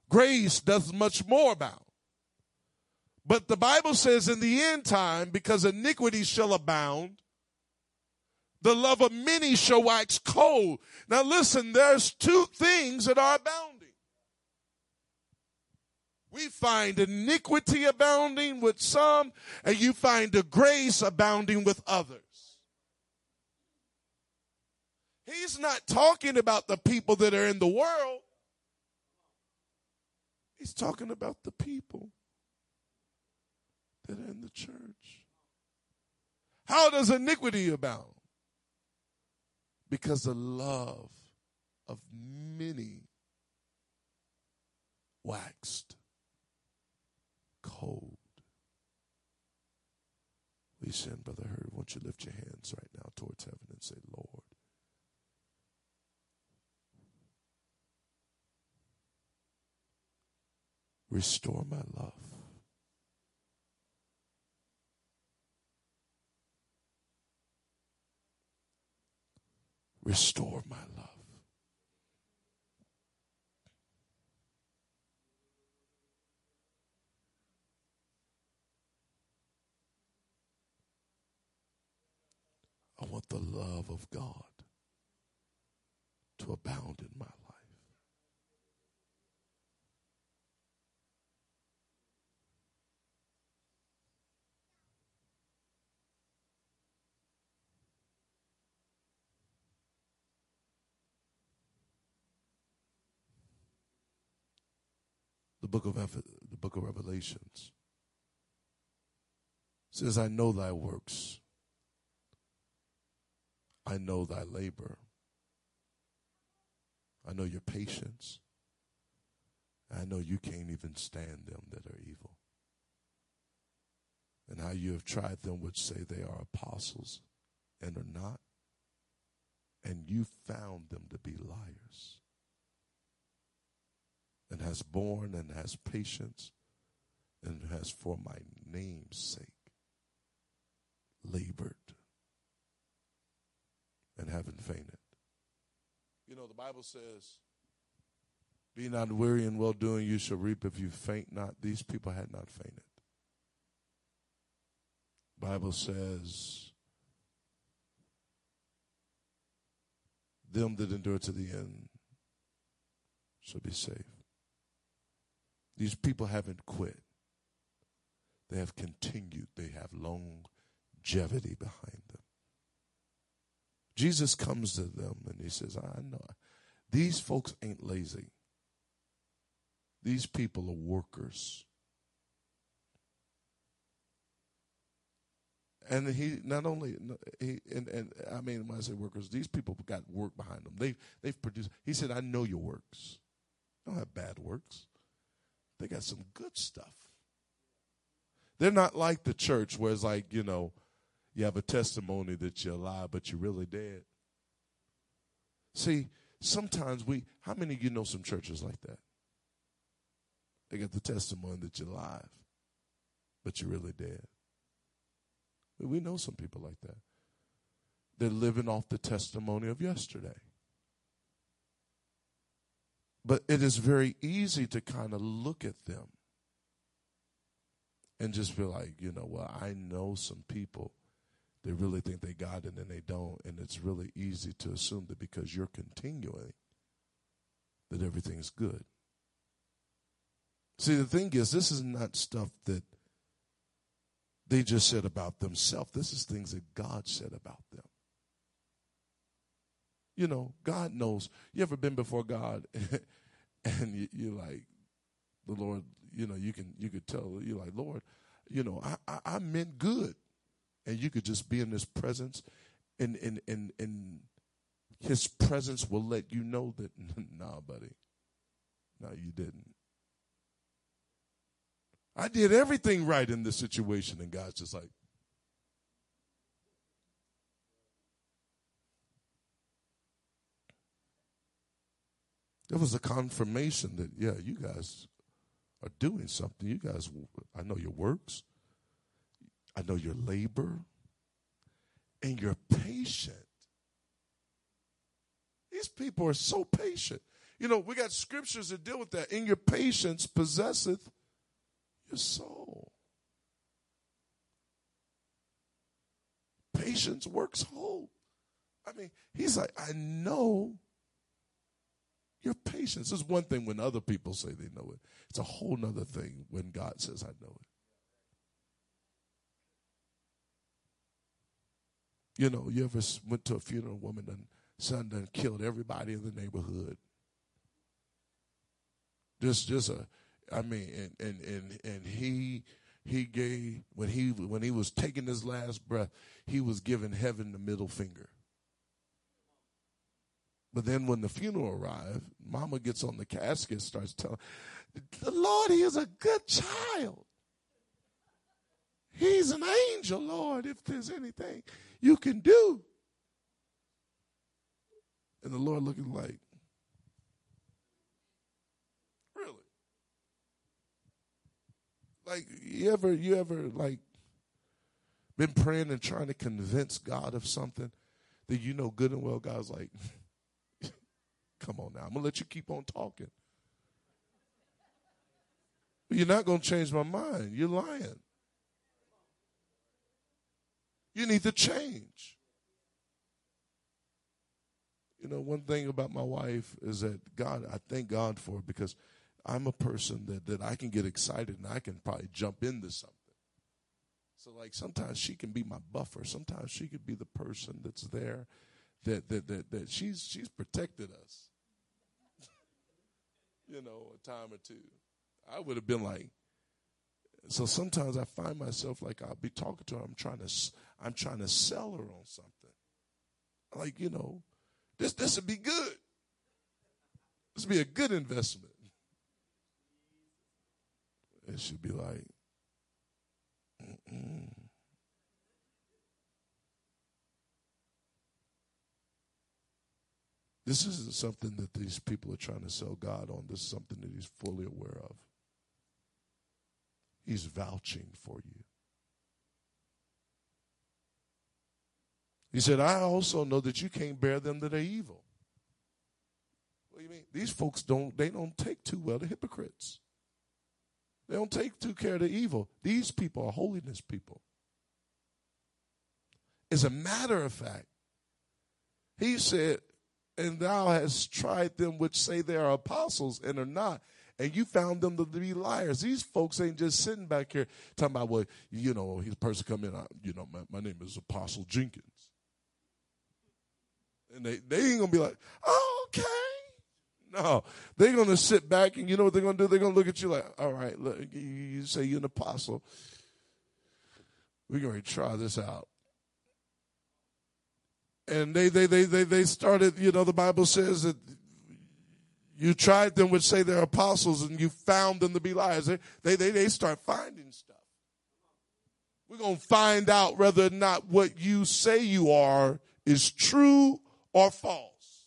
grace does much more abound. But the Bible says in the end time, because iniquity shall abound, the love of many shall wax cold. Now listen, there's two things that are abounding. We find iniquity abounding with some, and you find the grace abounding with others. He's not talking about the people that are in the world. He's talking about the people that are in the church. How does iniquity abound? Because the love of many waxed cold. We send Brother Hurt. Won't you lift your hands right now towards heaven and say, Lord, restore my love. Restore my love. I want the love of God to abound in my life. The book of the book of Revelations says, "I know thy works." I know thy labor. I know your patience. I know you can't even stand them that are evil. And how you have tried them which say they are apostles and are not. And you found them to be liars. And has borne and has patience and has for my name's sake labored and haven't fainted. You know, the Bible says, Be not weary in well doing, you shall reap if you faint not. These people had not fainted. Bible says, Them that endure to the end shall be saved. These people haven't quit. They have continued. They have longevity behind them. Jesus comes to them and he says, I know these folks ain't lazy. These people are workers. And he not only he and, and I mean when I say workers, these people got work behind them. They they've produced. He said, "I know your works. They don't have bad works. They got some good stuff. They're not like the church where it's like you know, you have a testimony that you're alive, but you're really dead. See, sometimes we, how many of you know some churches like that? They got the testimony that you're alive, but you're really dead. We know some people like that. They're living off the testimony of yesterday. But it is very easy to kind of look at them and just be like, you know, well, I know some people they really think they got it and they don't. And it's really easy to assume that because you're continuing, that everything's good. See, the thing is, this is not stuff that they just said about themselves. This is things that God said about them. You know, God knows. You ever been before God and you, you're like, the Lord, you know, you can you could tell you're like, Lord, you know, I, I, I meant good and you could just be in his presence and and and, and his presence will let you know that nah buddy no you didn't I did everything right in this situation. And God's just like, There was a confirmation that, yeah, you guys are doing something. You guys, I know your works, I know your labor, and you're patient. These people are so patient. You know, we got scriptures that deal with that. In your patience possesseth your soul. Patience works hope. I mean, he's like, I know your patience is one thing when other people say they know it. It's a whole nother thing when God says, I know it. You know, you ever went to a funeral, woman and son done killed everybody in the neighborhood. Just, just a, I mean, and and and and he he gave when he when he was taking his last breath, he was giving heaven the middle finger. But then when the funeral arrived, mama gets on the casket, starts telling, the Lord, he is a good child. He's an angel, Lord, if there's anything you can do. And the Lord looking like, really? Like you ever you ever like been praying and trying to convince God of something that you know good and well God's like Come on now. I'm going to let you keep on talking. But you're not going to change my mind. You're lying. You need to change. You know, one thing about my wife is that God, I thank God for it because I'm a person that, that I can get excited and I can probably jump into something. So, like, sometimes she can be my buffer. Sometimes she could be the person that's there that, that, that, that she's, she's protected us you know, a time or two. I would have been like, so sometimes I find myself like I'll be talking to her. I'm trying to, I'm trying to sell her on something. Like you know, this this would be good. This would be a good investment. It should be like, Mm-mm. This isn't something that these people are trying to sell God on. This is something that He's fully aware of. He's vouching for you. He said, I also know that you can't bear them that are evil. What do you mean? These folks don't, they don't take too well to hypocrites. They don't take too care of the evil. These people are holiness people. As a matter of fact, he said, and thou hast tried them which say they are apostles and are not, and you found them to be liars. These folks ain't just sitting back here talking about, well, you know, his person come in, I, you know, my, my name is Apostle Jenkins. And they, they ain't gonna be like, oh, okay. No, they're gonna sit back and you know what they're gonna do? They're gonna look at you like, all right, look, you say you're an apostle. We're gonna try this out and they, they, they, they, they started, you know, the Bible says that you tried them which say they're apostles and you found them to be liars. They, they, they, they start finding stuff. We're going to find out whether or not what you say you are is true or false.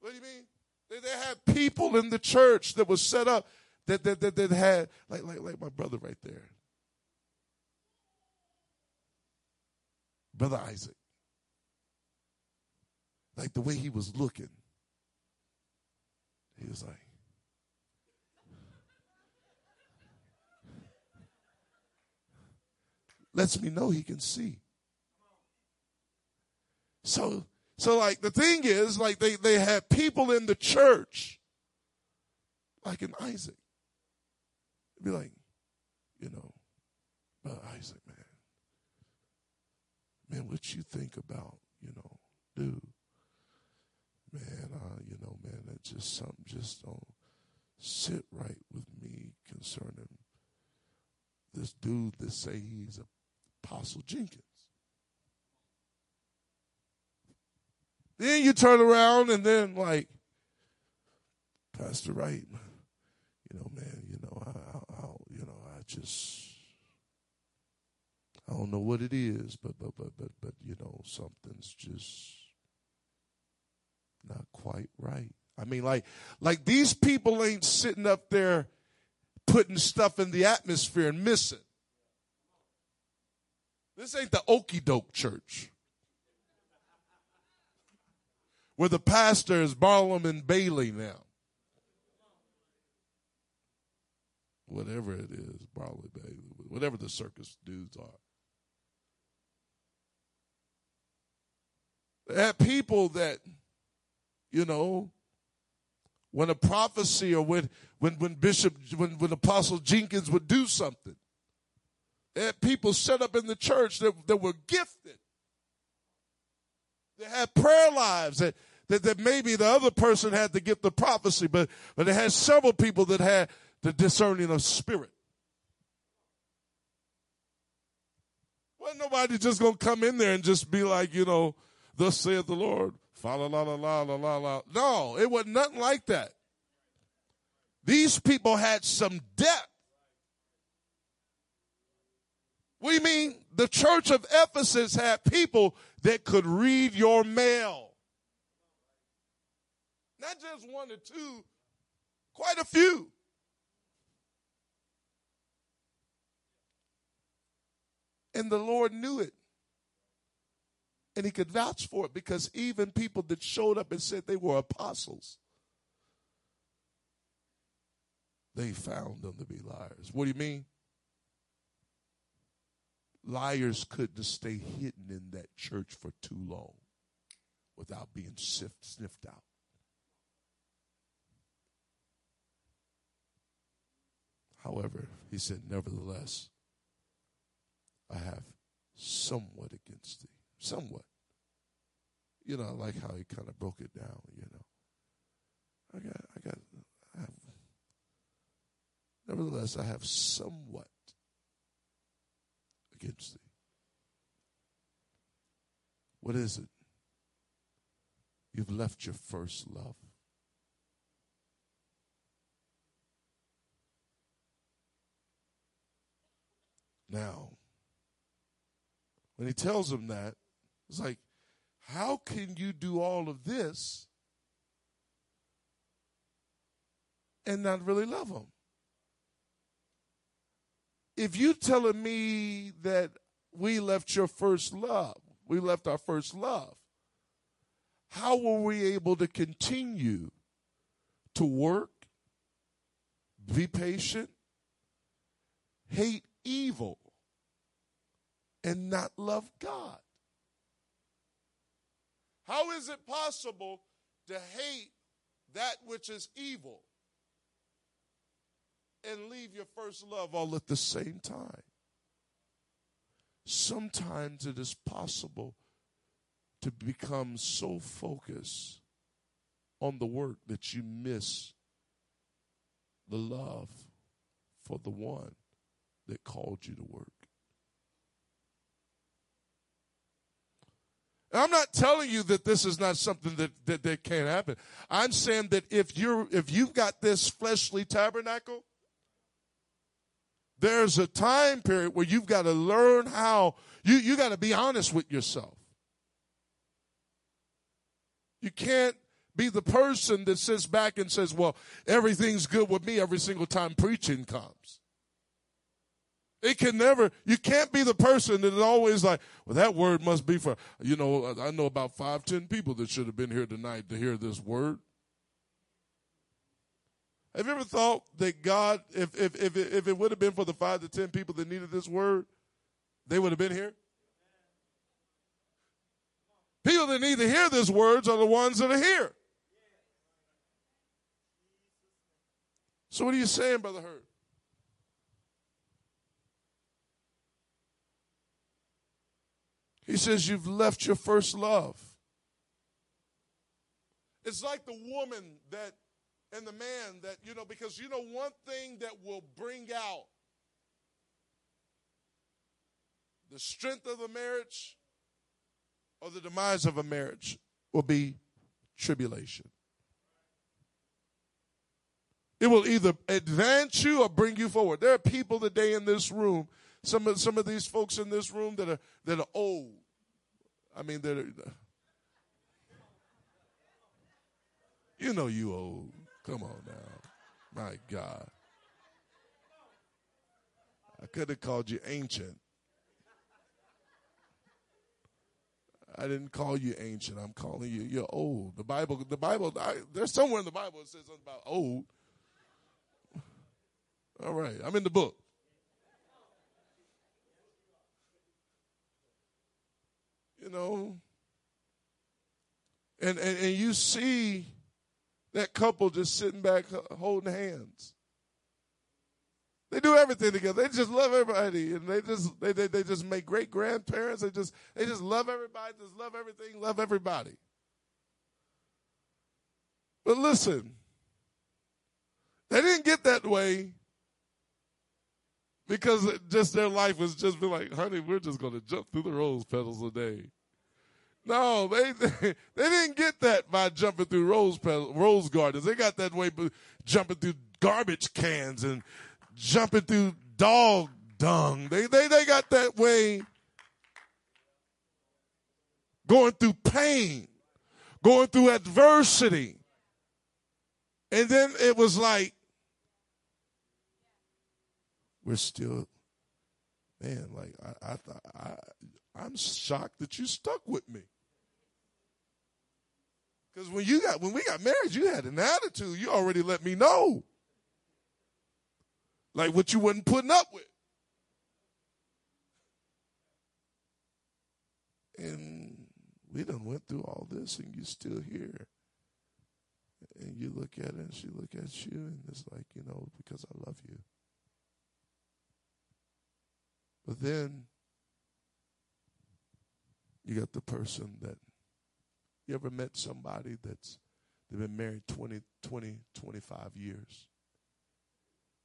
What do you mean? They, they had people in the church that was set up that, that, that, that had, like, like, like my brother right there. Brother Isaac. Like the way he was looking. He was like, lets me know he can see. So, so like the thing is, like they, they had people in the church, like in Isaac, be like, you know, Brother Isaac, man what you think about, you know, dude? Man, uh, you know, man, that just something just don't sit right with me concerning this dude that say he's Apostle Jenkins. Then you turn around and then like, Pastor Wright, you know, man, you know, I, I, I you know, I just, I don't know what it is, but, but, but, but, but, you know, something's just not quite right. I mean, like, like these people ain't sitting up there putting stuff in the atmosphere and missing. This ain't the okey doke church. Where the pastor is Barnum and Bailey now. Whatever it is, Barnum Bailey, whatever the circus dudes are. Had people that, you know, when a prophecy or when when when Bishop when when Apostle Jenkins would do something, had people set up in the church that, that were gifted. They had prayer lives that, that, that maybe the other person had to gift the prophecy, but, but it had several people that had the discerning of spirit. Well, nobody just gonna come in there and just be like, you know, thus saith the Lord. Fa la la la la la la. No, it was nothing like that. These people had some depth. You mean? The church of Ephesus had people that could read your mail. Not just one or two, quite a few. And the Lord knew it. And he could vouch for it because even people that showed up and said they were apostles, they found them to be liars. What do you mean? Liars couldn't stay hidden in that church for too long without being sift, sniffed out. However, he said, Nevertheless, I have somewhat. Somewhat. You know, I like how he kind of broke it down, you know. I got, I got, I have, nevertheless, I have somewhat against thee. What is it? You've left your first love. Now, when he tells him that, it's like, how can you do all of this and not really love him? if you telling me that we left your first love, we left our first love, how were we able to continue to work, be patient, hate evil, and not love God? How is it possible to hate that which is evil and leave your first love all at the same time. Sometimes it is possible to become so focused on the work that you miss the love for the one that called you to work. I'm not telling you that this is not something that, that, that can't happen. I'm saying that if you're if you've got this fleshly tabernacle, there's a time period where you've got to learn how, you, you got to be honest with yourself. You can't be the person that sits back and says, well, everything's good with me every single time preaching comes. It can never, you can't be the person that is always like, well, that word must be for, you know, I know about five, ten people that should have been here tonight to hear this word. Have you ever thought that God, if, if, if, if it would have been for the five to ten people that needed this word, they would have been here? People that need to hear these words are the ones that are here. So, what are you saying, Brother Hurt? He says, You've left your first love. It's like the woman that and the man that, you know, because you know one thing that will bring out the strength of a marriage or the demise of a marriage will be tribulation. It will either advance you or bring you forward. There are people today in this room, some of some of these folks in this room that are that are old. I mean, that are, you know you old. Come on now. My God. I could have called you ancient. I didn't call you ancient. I'm calling you you're old. The Bible, the Bible, I, there's somewhere in the Bible that says something about old. All right, I'm in the book. You know, and, and and you see that couple just sitting back holding hands. They do everything together. They just love everybody, and they just they, they, they just make great grandparents. They just they just love everybody. Just love everything. Love everybody. But listen, they didn't get that way because just their life was just be like, honey, we're just going to jump through the rose petals a day. No, they, they they didn't get that by jumping through rose petals, rose gardens. They got that way by jumping through garbage cans and jumping through dog dung. They, they, they got that way going through pain, going through adversity. And then it was like, we're still, man, like, I, I thought, I, I'm shocked that you stuck with me. Because when you got when we got married, you had an attitude. You already let me know like what you wasn't putting up with. And we done went through all this and you still here. And you look at it and she look at you and it's like, you know, because I love you. But then you got the person that you ever met somebody that's they've been married 20, 20, 25 years.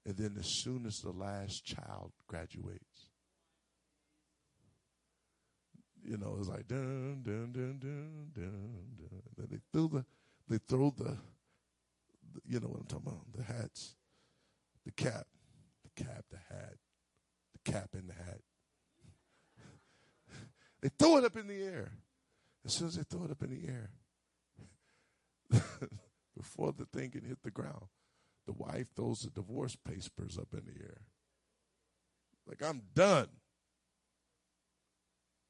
And then as soon as the last child graduates, you know, it's like dun dun dun dun dun dun. Then they throw the they throw the, the you know what I'm talking about, the hats, the cap, the cap, the hat, cap in the hat. they throw it up in the air. As soon as they throw it up in the air, before the thing can hit the ground, the wife throws the divorce papers up in the air. Like, I'm done.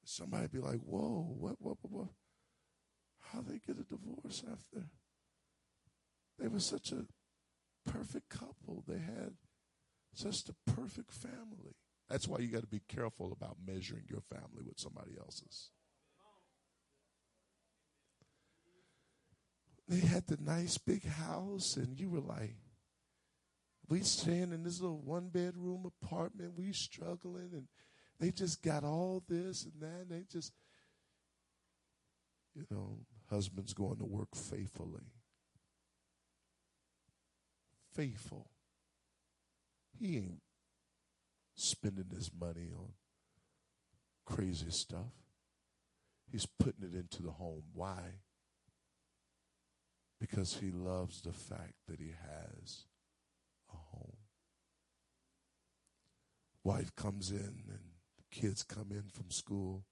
Somebody be like, whoa, what, what, what, what? How they get a divorce after? They were such a perfect couple. They had such a perfect family. That's why you got to be careful about measuring your family with somebody else's. They had the nice big house, and you were like, we staying in this little one bedroom apartment. We struggling, and they just got all this and that. And they just, you know, husbands going to work faithfully. Faithful. He ain't spending his money on crazy stuff. He's putting it into the home. Why? Because he loves the fact that he has a home. wife comes in and the kids come in from school.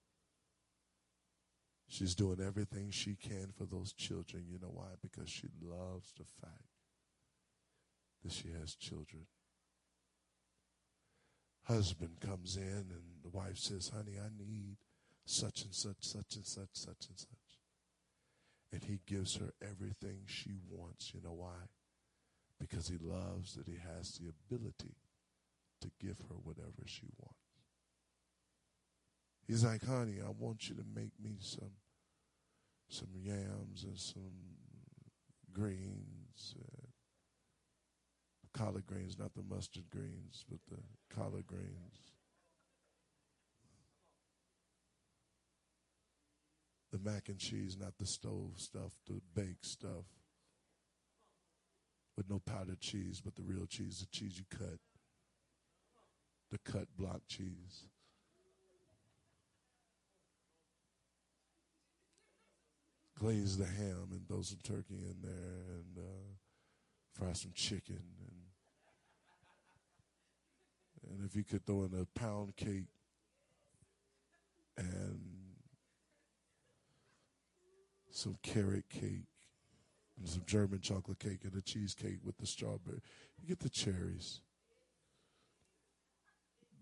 She's doing everything she can for those children. You know why? Because she loves the fact that she has children. Husband comes in and the wife says, Honey, I need such and such, such and such, such and such. And he gives her everything she wants. You know why? Because he loves that he has the ability to give her whatever she wants. He's like, honey, I want you to make me some some yams and some greens, uh, collard greens, not the mustard greens, but the collard greens. The mac and cheese, not the stove stuff, the baked stuff. With no powdered cheese, but the real cheese, the cheese you cut the cut block cheese. Glaze the ham and throw some turkey in there and uh, fry some chicken, and and if you could throw in a pound cake and some carrot cake and some German chocolate cake and a cheesecake with the strawberry. You get the cherries.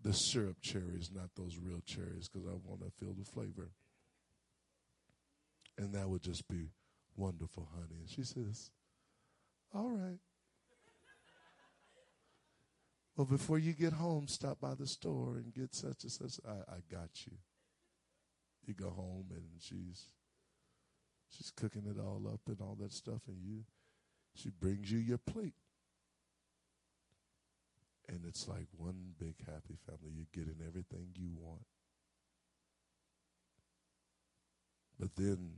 The syrup cherries, not those real cherries, because I want to feel the flavor. And that would just be wonderful, honey. And she says, All right. Well, before you get home, stop by the store and get such and such. I, I got you. You go home and she's she's cooking it all up and all that stuff, and you she brings you your plate. And it's like one big happy family. You're getting everything you want. But then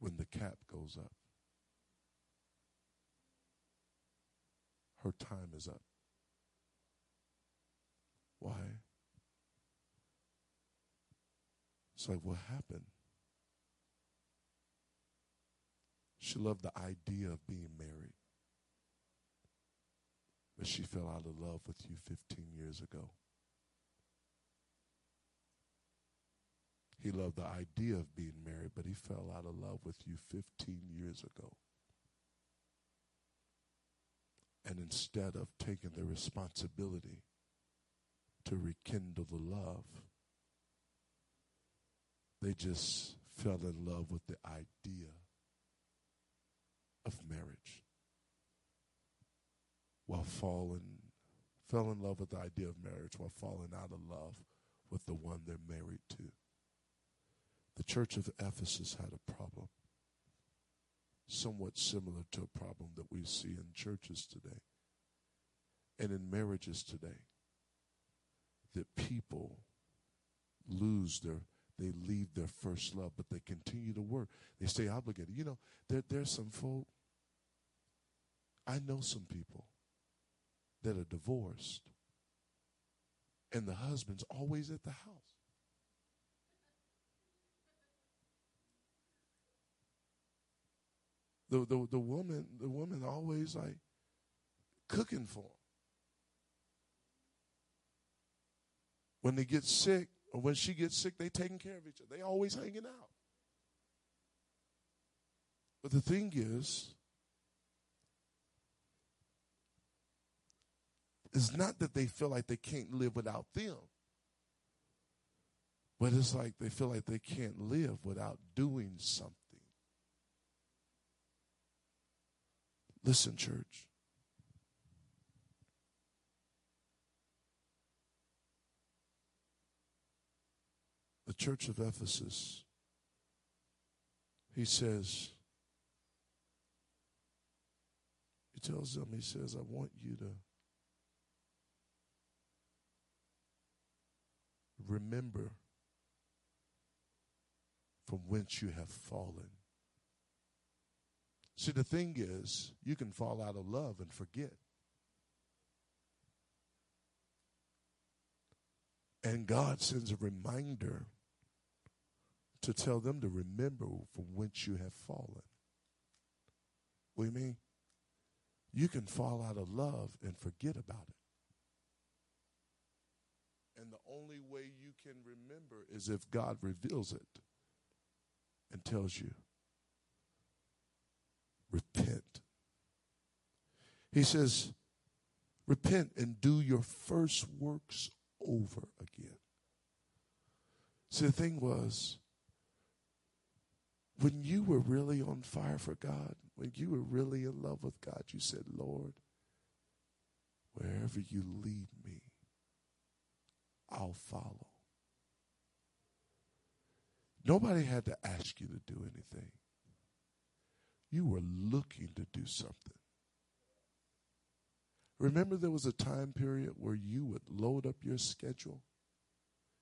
when the cap goes up, her time is up. Why? It's like, what happened? She loved the idea of being married. But she fell out of love with you 15 years ago. He loved the idea of being married, but he fell out of love with you 15 years ago. And instead of taking the responsibility to rekindle the love, they just fell in love with the idea of marriage while falling, fell in love with the idea of marriage while falling out of love with the one they're married to. The church of Ephesus had a problem, somewhat similar to a problem that we see in churches today and in marriages today. That people lose their, they leave their first love, but they continue to work. They stay obligated. You know, there, there's some folk, I know some people that are divorced, and the husband's always at the house. The, the, the woman, the woman always like cooking for them. When they get sick, or when she gets sick, they taking care of each other. They always hanging out. But the thing is, it's not that they feel like they can't live without them. But it's like they feel like they can't live without doing something. Listen, church. The church of Ephesus, he says, he tells them, he says, I want you to remember from whence you have fallen. See, the thing is, you can fall out of love and forget. And God sends a reminder to tell them to remember from whence you have fallen. What do you mean? You can fall out of love and forget about it. And the only way you can remember is if God reveals it and tells you repent. He says, repent and do your first works over again. See, the thing was, when you were really on fire for God, when you were really in love with God, you said, Lord, wherever you lead me, I'll follow. Nobody had to ask you to do anything. You were looking to do something. Remember, there was a time period where you would load up your schedule.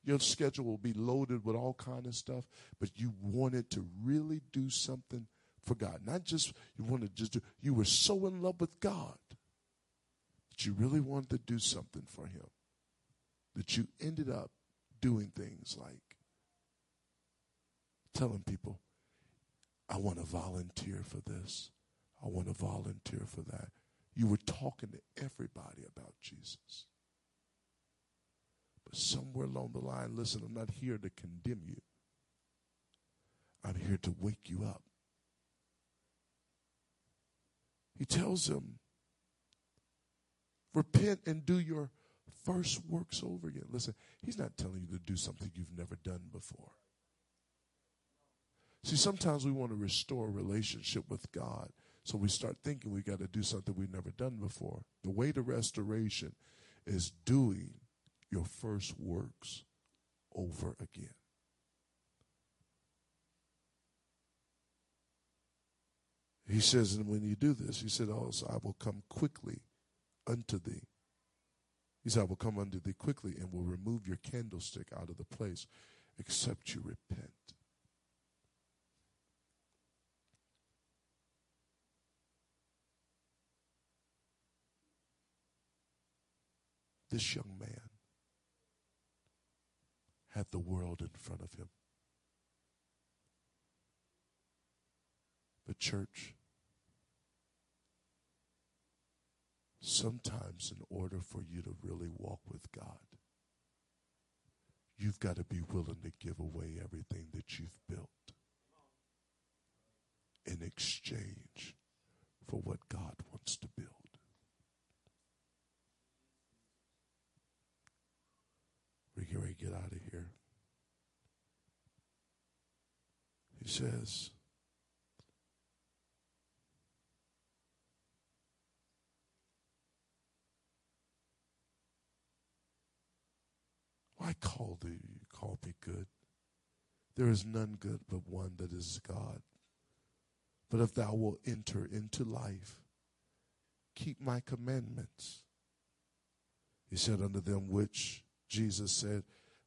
Your schedule will be loaded with all kind of stuff, but you wanted to really do something for God. Not just you wanted to just do. You were so in love with God that you really wanted to do something for Him. That you ended up doing things like telling people, I want to volunteer for this. I want to volunteer for that. You were talking to everybody about Jesus. But somewhere along the line, listen, I'm not here to condemn you. I'm here to wake you up. He tells them, repent and do your first works over again. Listen, he's not telling you to do something you've never done before. See, sometimes we want to restore a relationship with God. So we start thinking we got to do something we've never done before. The way to restoration is doing your first works over again. He says, and when you do this, he said, oh, also, I will come quickly unto thee. He said, I will come unto thee quickly and will remove your candlestick out of the place, except you repent. This young man had the world in front of him. But, church, sometimes in order for you to really walk with God, you've got to be willing to give away everything that you've built in exchange for what God wants to build. We're going to get out of here. He says, Why call thee, you call me good? There is none good but one that is God. But if thou wilt enter into life, keep my commandments. He said unto them, which Jesus said,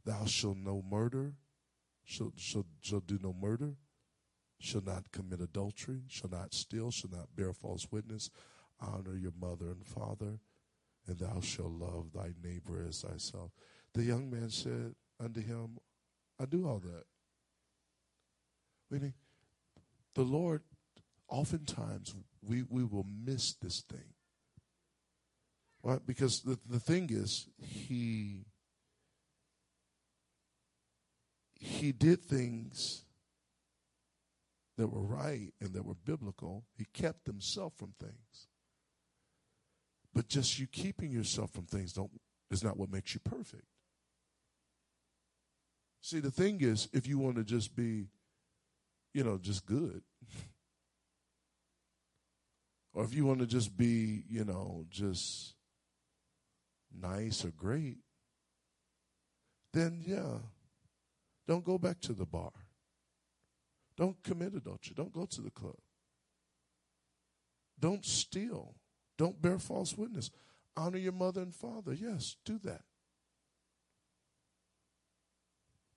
Thou shalt no murder, shall, shall, shall do no murder, shall not commit adultery, shall not steal, shall not bear false witness, honor your mother and father, and thou shalt love thy neighbor as thyself. The young man said unto him, I do all that. Meaning, the Lord, oftentimes, we, we will miss this thing. Right? Because the, the thing is, he he did things that were right and that were biblical. He kept himself from things. But just you keeping yourself from things don't is not what makes you perfect. See, the thing is, if you want to just be, you know, just good, or if you want to just be, you know, just nice or great, then yeah, don't go back to the bar. Don't commit adultery. Don't go to the club. Don't steal. Don't bear false witness. Honor your mother and father. Yes, do that.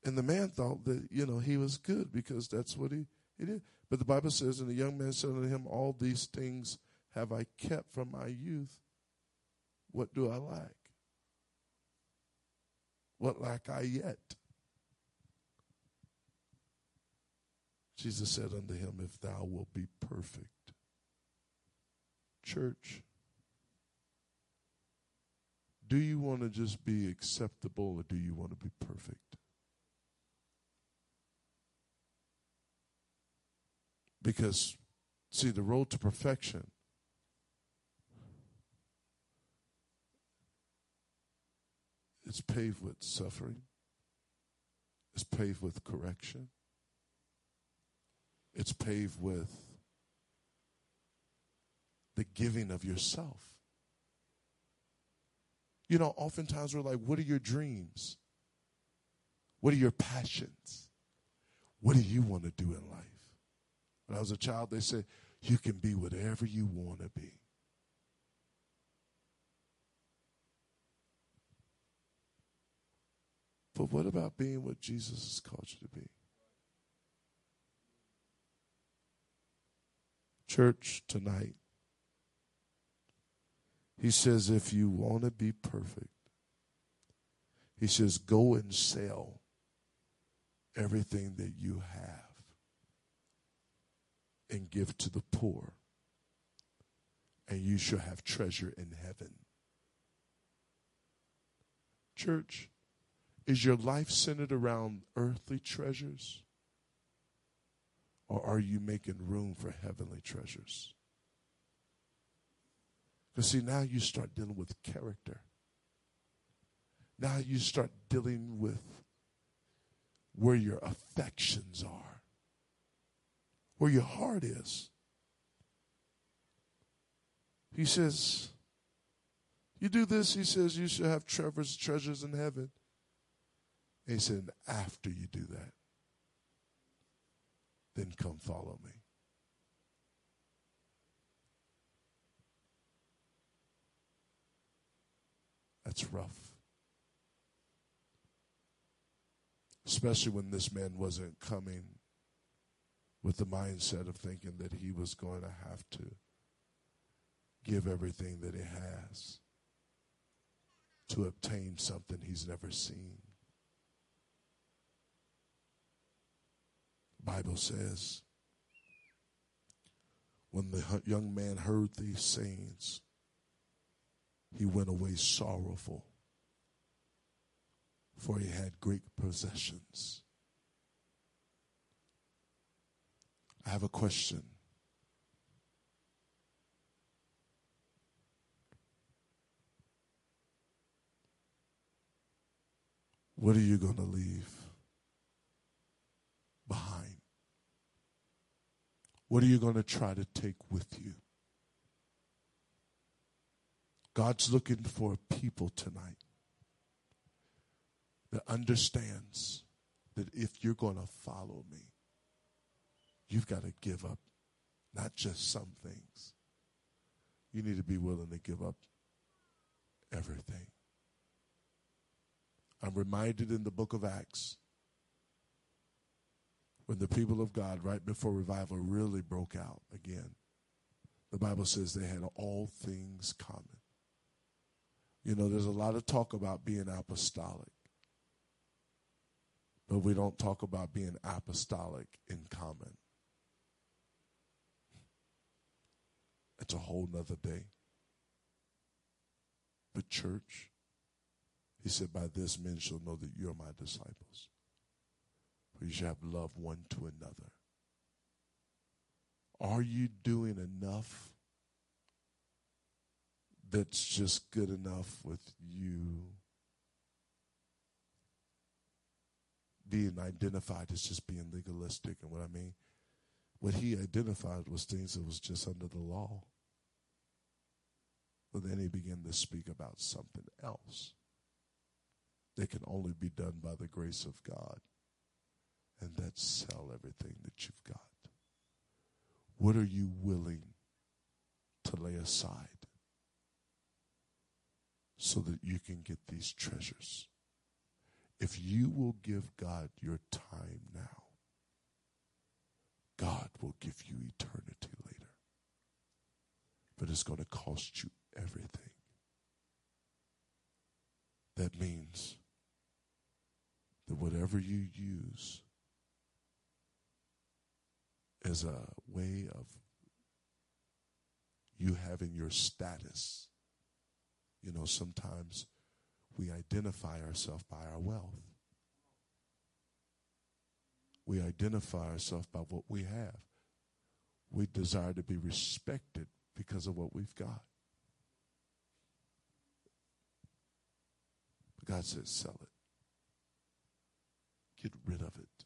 And the man thought that, you know, he was good because that's what he, he did. But the Bible says, and the young man said unto him, All these things have I kept from my youth. What do I lack? What lack I yet? Jesus said unto him, If thou wilt be perfect. Church, do you want to just be acceptable or do you want to be perfect? Because, see, the road to perfection it's paved with suffering, it's paved with correction, it's paved with the giving of yourself. You know, oftentimes we're like, what are your dreams? What are your passions? What do you want to do in life? When I was a child, they said, you can be whatever you want to be. But what about being what Jesus has called you to be? Church, tonight, he says, if you want to be perfect, he says, go and sell everything that you have and give to the poor, and you shall have treasure in heaven. Church, is your life centered around earthly treasures? Or are you making room for heavenly treasures? Because, see, now you start dealing with character. Now you start dealing with where your affections are, where your heart is. He says, You do this, he says, you should have treasures, treasures in heaven. And he said, After you do that, then come follow me. That's rough. Especially when this man wasn't coming with the mindset of thinking that he was going to have to give everything that he has to obtain something he's never seen. Bible says, when the young man heard these sayings, he went away sorrowful, for he had great possessions. I have a question. What are you going to leave behind? What are you going to try to take with you? God's looking for a people tonight that understands that if you're going to follow me, you've got to give up not just some things. You need to be willing to give up everything. I'm reminded in the book of Acts when the people of God, right before revival really broke out again, the Bible says they had all things common. You know, there's a lot of talk about being apostolic, but we don't talk about being apostolic in common. It's a whole nother day. But, church, he said, By this men shall know that you're my disciples for you shall have love one to another. Are you doing enough that's just good enough with you being identified as just being legalistic? And what I mean, what he identified was things that was just under the law. But then he began to speak about something else that can only be done by the grace of God and that's sell everything that you've got. What are you willing to lay aside so that you can get these treasures? If you will give God your time now, God will give you eternity later. But it's going to cost you everything. That means that whatever you use as a way of you having your status. You know, sometimes we identify ourselves by our wealth. We identify ourselves by what we have. We desire to be respected because of what we've got. But God says, sell it. Get rid of it.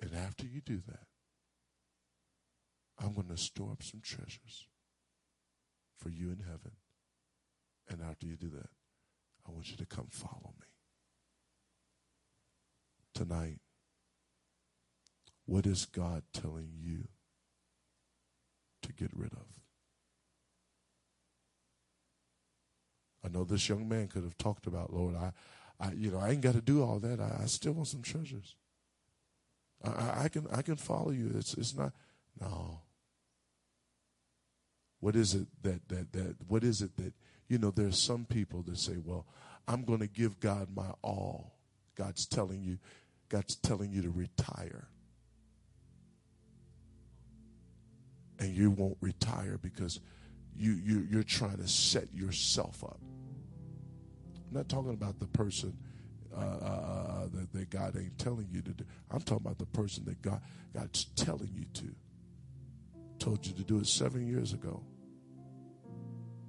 And after you do that, I'm going to store up some treasures for you in heaven. And after you do that, I want you to come follow me. Tonight, what is God telling you to get rid of? I know this young man could have talked about, Lord, I, I you know, I ain't got to do all that. I, I still want some treasures. I, I can I can follow you. It's it's not no. What is it that that that what is it that you know there's some people that say, Well, I'm gonna give God my all. God's telling you, God's telling you to retire. and you won't retire because you, you you're trying to set yourself up. I'm not talking about the person uh, uh, uh, that, that God ain't telling you to do. I'm talking about the person that God God's telling you to. Told you to do it seven years ago.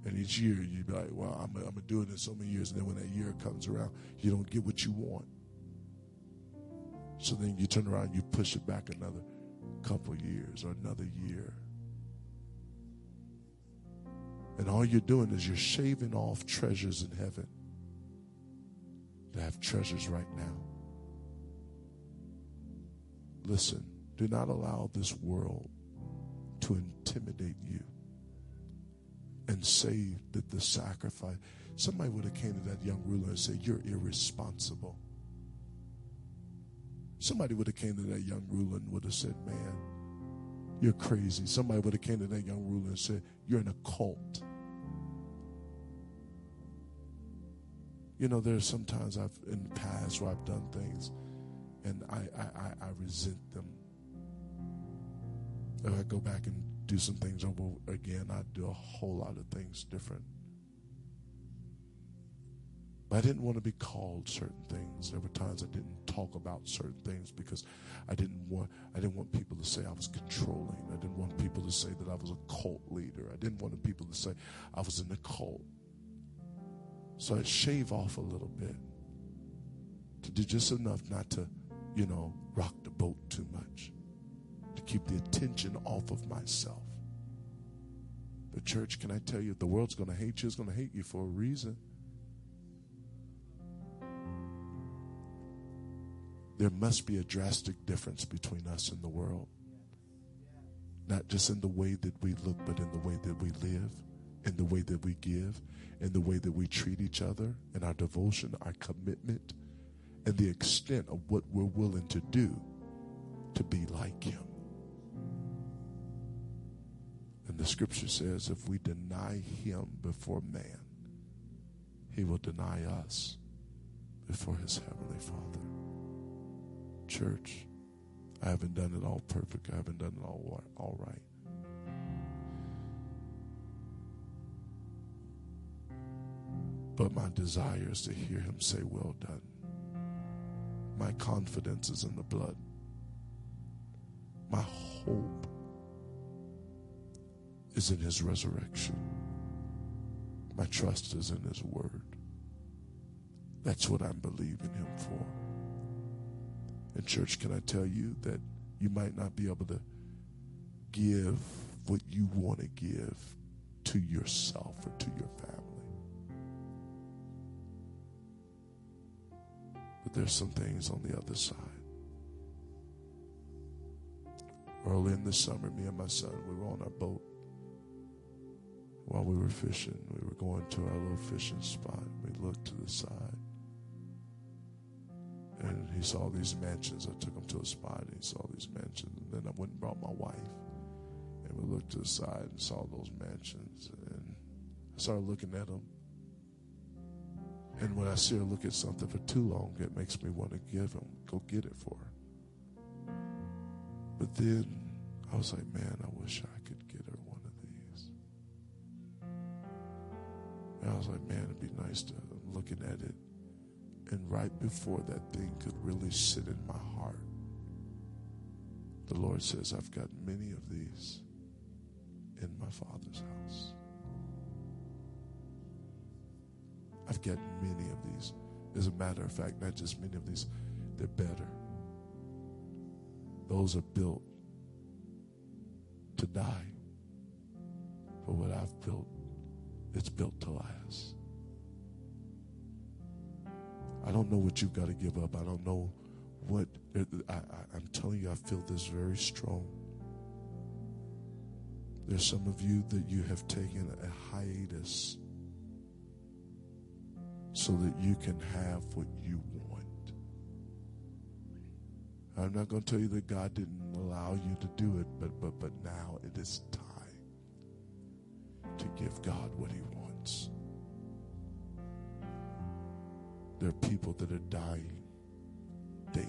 And each year you'd be like, well, I'm, I'm going to do it in so many years. And then when that year comes around, you don't get what you want. So then you turn around, you push it back another couple years or another year. And all you're doing is you're shaving off treasures in heaven to have treasures right now. Listen, do not allow this world to intimidate you and say that the sacrifice. Somebody would have came to that young ruler and said, You're irresponsible. Somebody would have came to that young ruler and would have said, Man, you're crazy. Somebody would have came to that young ruler and said, You're in a cult. You know, there's sometimes I've in the past where I've done things and I, I, I, resent them. If I go back and do some things over again, I'd do a whole lot of things different. But I didn't want to be called certain things. There were times I didn't talk about certain things because I didn't want I didn't want people to say I was controlling. I didn't want people to say that I was a cult leader. I didn't want people to say I was in the cult. So I'd shave off a little bit to do just enough not to, you know, rock the boat too much, to keep the attention off of myself. But, church, can I tell you, the world's going to hate you, it's going to hate you for a reason. There must be a drastic difference between us and the world. Not just in the way that we look, but in the way that we live, in the way that we give, in the way that we treat each other, in our devotion, our commitment, and the extent of what we're willing to do to be like Him. And the scripture says if we deny Him before man, He will deny us before His Heavenly Father. Church, I haven't done it all perfect, I haven't done it all, all right. But my desire is to hear him say, Well done. My confidence is in the blood. My hope is in his resurrection. My trust is in his word. That's what I'm believing him for. And, church, can I tell you that you might not be able to give what you want to give to yourself or to your family? But there's some things on the other side. Early in the summer, me and my son, we were on our boat. While we were fishing, we were going to our little fishing spot. We looked to the side. And he saw these mansions. I took him to a spot and he saw these mansions. And then I went and brought my wife. And we looked to the side and saw those mansions. And I started looking at them. And when I see her look at something for too long, it makes me want to give him, go get it for her. But then I was like, man, I wish I could get her one of these. And I was like, man, it'd be nice to I'm looking at it. And right before that thing could really sit in my heart, the Lord says, I've got many of these in my Father's house. I've got many of these. As a matter of fact, not just many of these, they're better. Those are built to die. But what I've built, it's built to last. I don't know what you've got to give up. I don't know what. I, am telling you, I feel this very strong. There's some of you that you have taken a hiatus so that you can have what you want. I'm not going to tell you that God didn't allow you to do it, but but but now it is time to give God what he wants. There are people that are dying daily.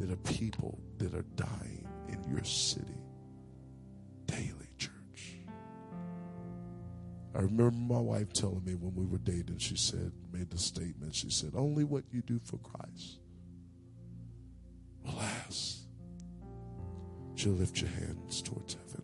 There are people that are dying in your city I remember my wife telling me when we were dating, she said, made the statement, she said, only what you do for Christ will last. She'll lift your hands towards heaven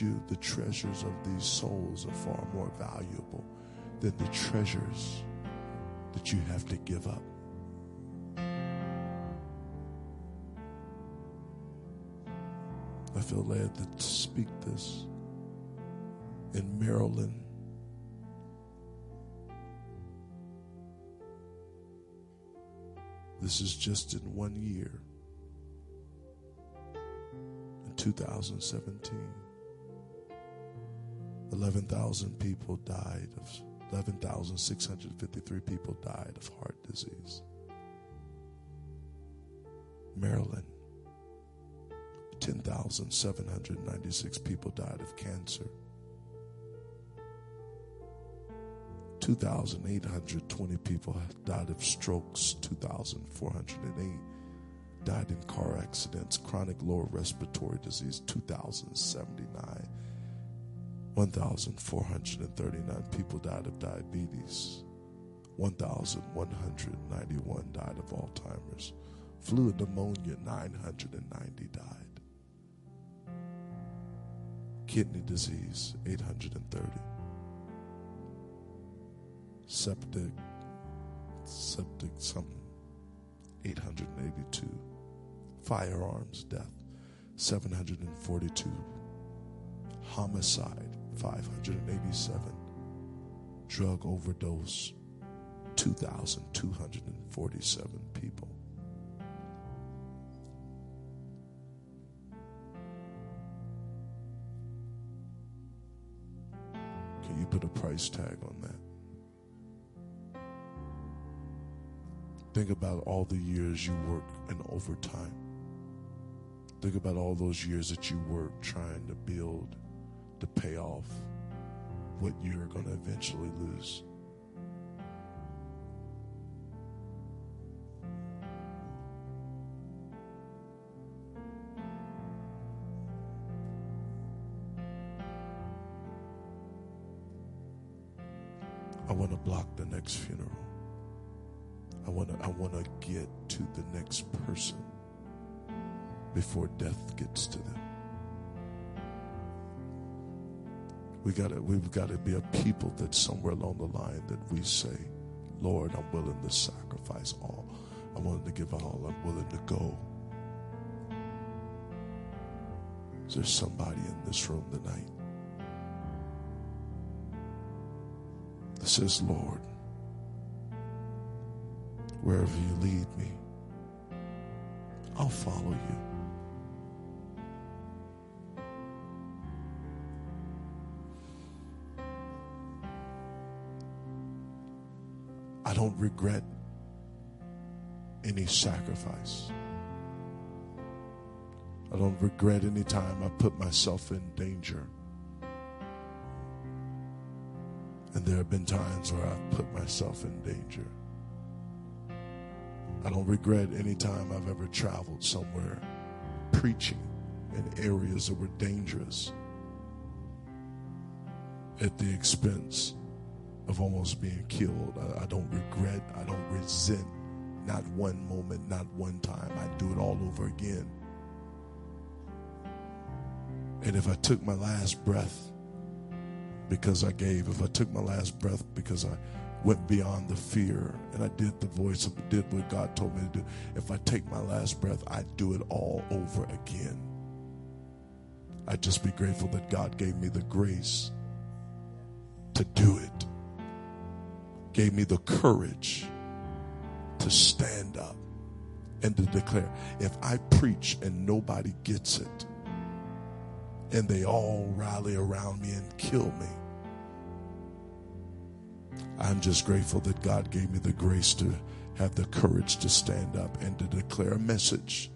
you, the treasures of these souls are far more valuable than the treasures that you have to give up. I feel led to speak this in Maryland. This is just in one year. In 2017, 11,000 people died of 11,653 people died of heart disease. Maryland, 10,796 people died of cancer. 2,820 people died of strokes. 2,408 died in car accidents. Chronic lower respiratory disease, 2,079. 1,439 people died of diabetes. 1,191 died of Alzheimer's. Flu and pneumonia, 990 died. Kidney disease, 830. Septic, septic something, 882. Firearms death, 742. Homicide, 587. Drug overdose, 2,247 people. Can you put a price tag on that? Think about all the years you work in overtime. Think about all those years that you work trying to build to pay off what you're going to eventually lose. I want to block the next funeral. I want to I want to get to the next person before death gets to them. We got to we've got to be a people that somewhere along the line that we say, Lord, I'm willing to sacrifice all. I'm willing to give all. I'm willing to go. Is there somebody in this room tonight that says, Lord, wherever you lead me, I'll follow you. Regret any sacrifice. I don't regret any time I put myself in danger. And there have been times where I've put myself in danger. I don't regret any time I've ever traveled somewhere preaching in areas that were dangerous at the expense of almost being killed. I, I don't regret, I don't resent not one moment, not one time. I'd do it all over again. And if I took my last breath because I gave, if I took my last breath because I went beyond the fear and I did the voice of did what God told me to do. If I take my last breath, I'd do it all over again. I'd just be grateful that God gave me the grace to do it. Gave me the courage to stand up and to declare. If I preach and nobody gets it, and they all rally around me and kill me, I'm just grateful that God gave me the grace to have the courage to stand up and to declare a message.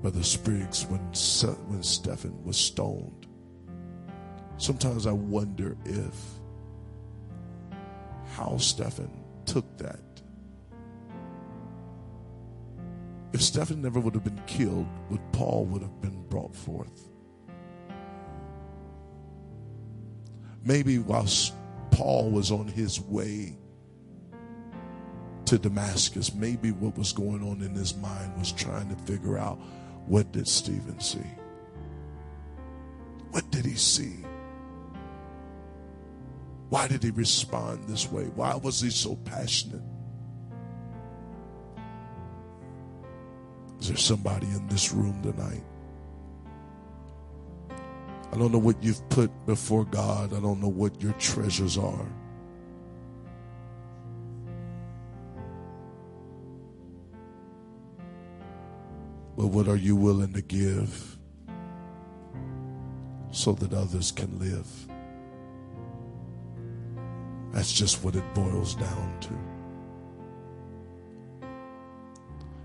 Brother Spriggs, when, when Stephen was stoned, sometimes I wonder if how Stephen took that. If Stephen never would have been killed, would Paul would have been brought forth? maybe whilst Paul was on his way to Damascus, maybe what was going on in his mind was trying to figure out what did Stephen see? What did he see? Why did he respond this way? Why was he so passionate? Is there somebody in this room tonight I don't know what you've put before God. I don't know what your treasures are. But what are you willing to give so that others can live? That's just what it boils down to.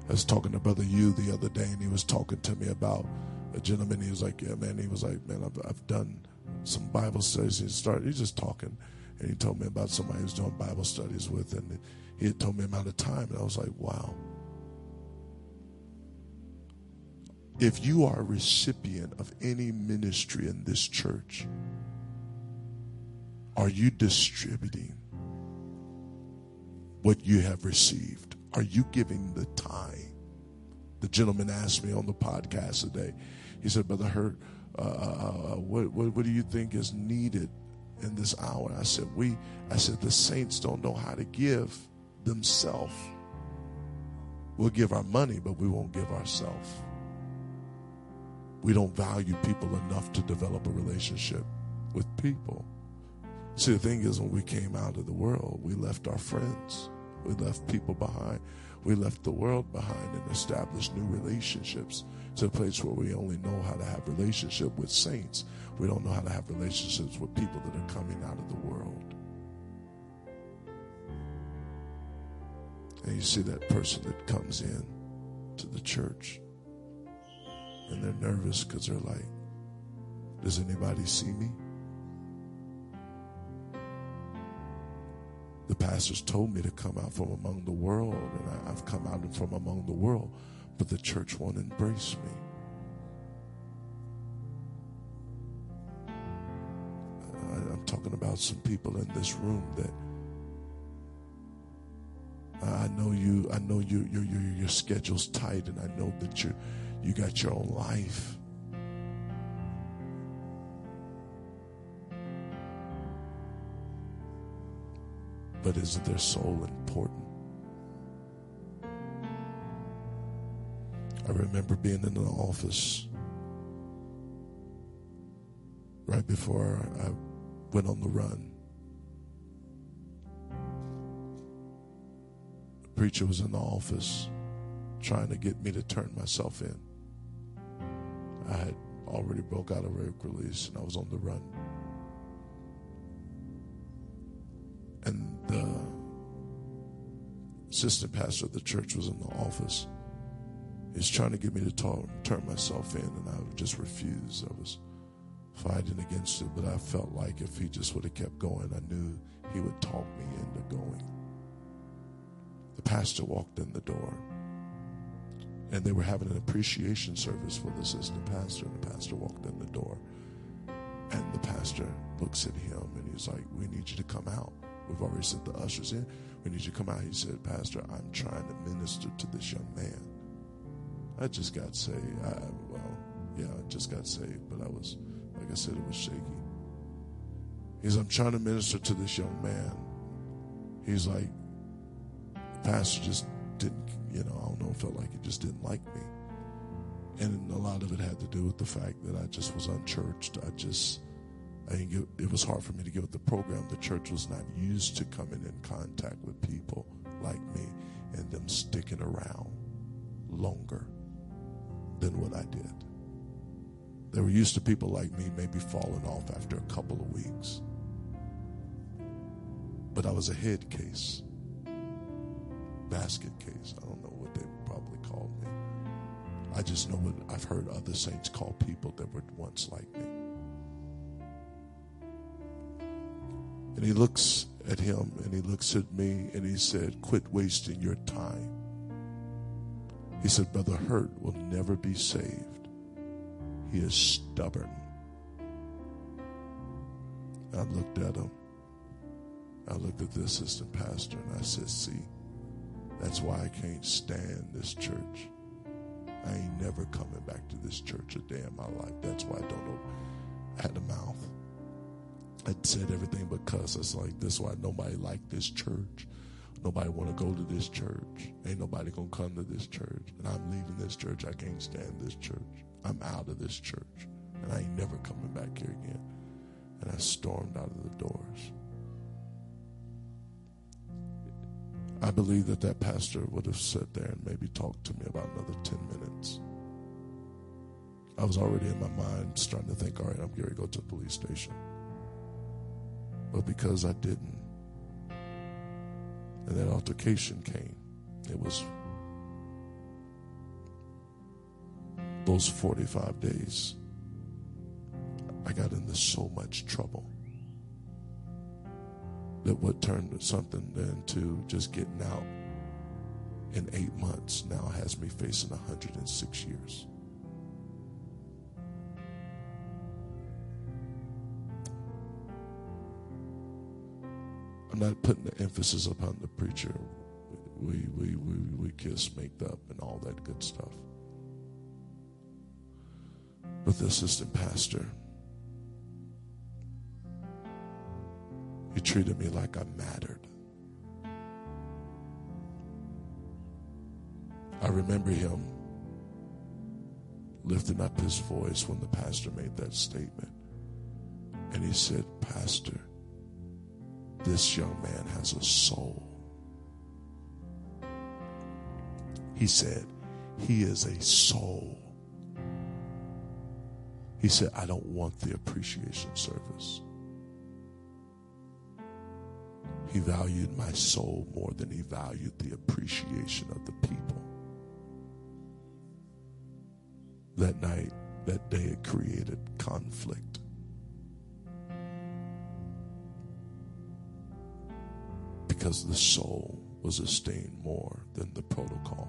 I was talking to Brother Yu the other day, and he was talking to me about a gentleman. He was like, "Yeah, man." He was like, "Man, I've, I've done some Bible studies." He started. He's just talking, and he told me about somebody he was doing Bible studies with, and he had told me amount of time, and I was like, "Wow." If you are a recipient of any ministry in this church, are you distributing what you have received? Are you giving the time? The gentleman asked me on the podcast today, he said, Brother Hurt, uh, uh, uh, what, what, what do you think is needed in this hour? I said, we, I said, the saints don't know how to give themselves. We'll give our money, but we won't give ourselves. We don't value people enough to develop a relationship with people. See, the thing is, when we came out of the world, we left our friends, we left people behind, we left the world behind and established new relationships to a place where we only know how to have relationship with saints. We don't know how to have relationships with people that are coming out of the world. And you see that person that comes in to the church and they're nervous because they're like, does anybody see me? The pastors told me to come out from among the world, and I, have come out from among the world but the church won't embrace me. I'm talking about some people in this room that I know you. I know you. Your your your schedule's tight, and I know that you you got your own life. But is their soul important? I remember being in the office right before I went on the run. The preacher was in the office trying to get me to turn myself in. I had already broke out of work release and I was on the run. And the assistant pastor of the church was in the office. He's trying to get me to talk, turn myself in, and I just refused. I was fighting against it, but I felt like if he just would have kept going, I knew he would talk me into going. The pastor walked in the door, and they were having an appreciation service for the assistant pastor, and the pastor walked in the door. And the pastor looks at him and he's like, We need you to come out. We've already sent the ushers in. We need you to come out. He said, Pastor, I'm trying to minister to this young man. I just got saved. I, well, yeah, I just got saved, but I was Like I said, it was shaky. He's, I'm trying to minister to this young man. He's like, the pastor just didn't, you know, I don't know, felt like he just didn't like me. And a lot of it had to do with the fact that I just was unchurched. I just, I get, it was hard for me to get with the program. The church was not used to coming in contact with people like me and them sticking around longer than what I did. They were used to people like me maybe falling off after a couple of weeks. But I was a head case, basket case. I don't know what they probably called me. I just know what I've heard other saints call people that were once like me. And he looks at him and he looks at me and he said, Quit wasting your time. He said, Brother Hurt will never be saved. He is stubborn. I looked at him. I looked at the assistant pastor and I said, See, that's why I can't stand this church. I ain't never coming back to this church a day in my life. That's why I don't know. I had a mouth. I said everything but cuss. It's like this why nobody like this church. Nobody want to go to this church. Ain't nobody gonna come to this church. And I'm leaving this church. I can't stand this church. I'm out of this church. And I ain't never coming back here again. And I stormed out of the doors. I believe that that pastor would have sat there and maybe talked to me about another 10 minutes. I was already in my mind starting to think, all right, I'm going to go to the police station. But because I didn't, and that altercation came, it was those 45 days. I got into so much trouble that what turned something into just getting out in eight months now has me facing 106 years. I'm not putting the emphasis upon the preacher. We, we, we, we kiss, make up, and all that good stuff. But the assistant pastor, he treated me like I mattered. I remember him lifting up his voice when the pastor made that statement. And he said, Pastor, this young man has a soul. He said, He is a soul. He said, I don't want the appreciation service. He valued my soul more than he valued the appreciation of the people. That night, that day, it created conflict. Because the soul was esteemed more than the protocol.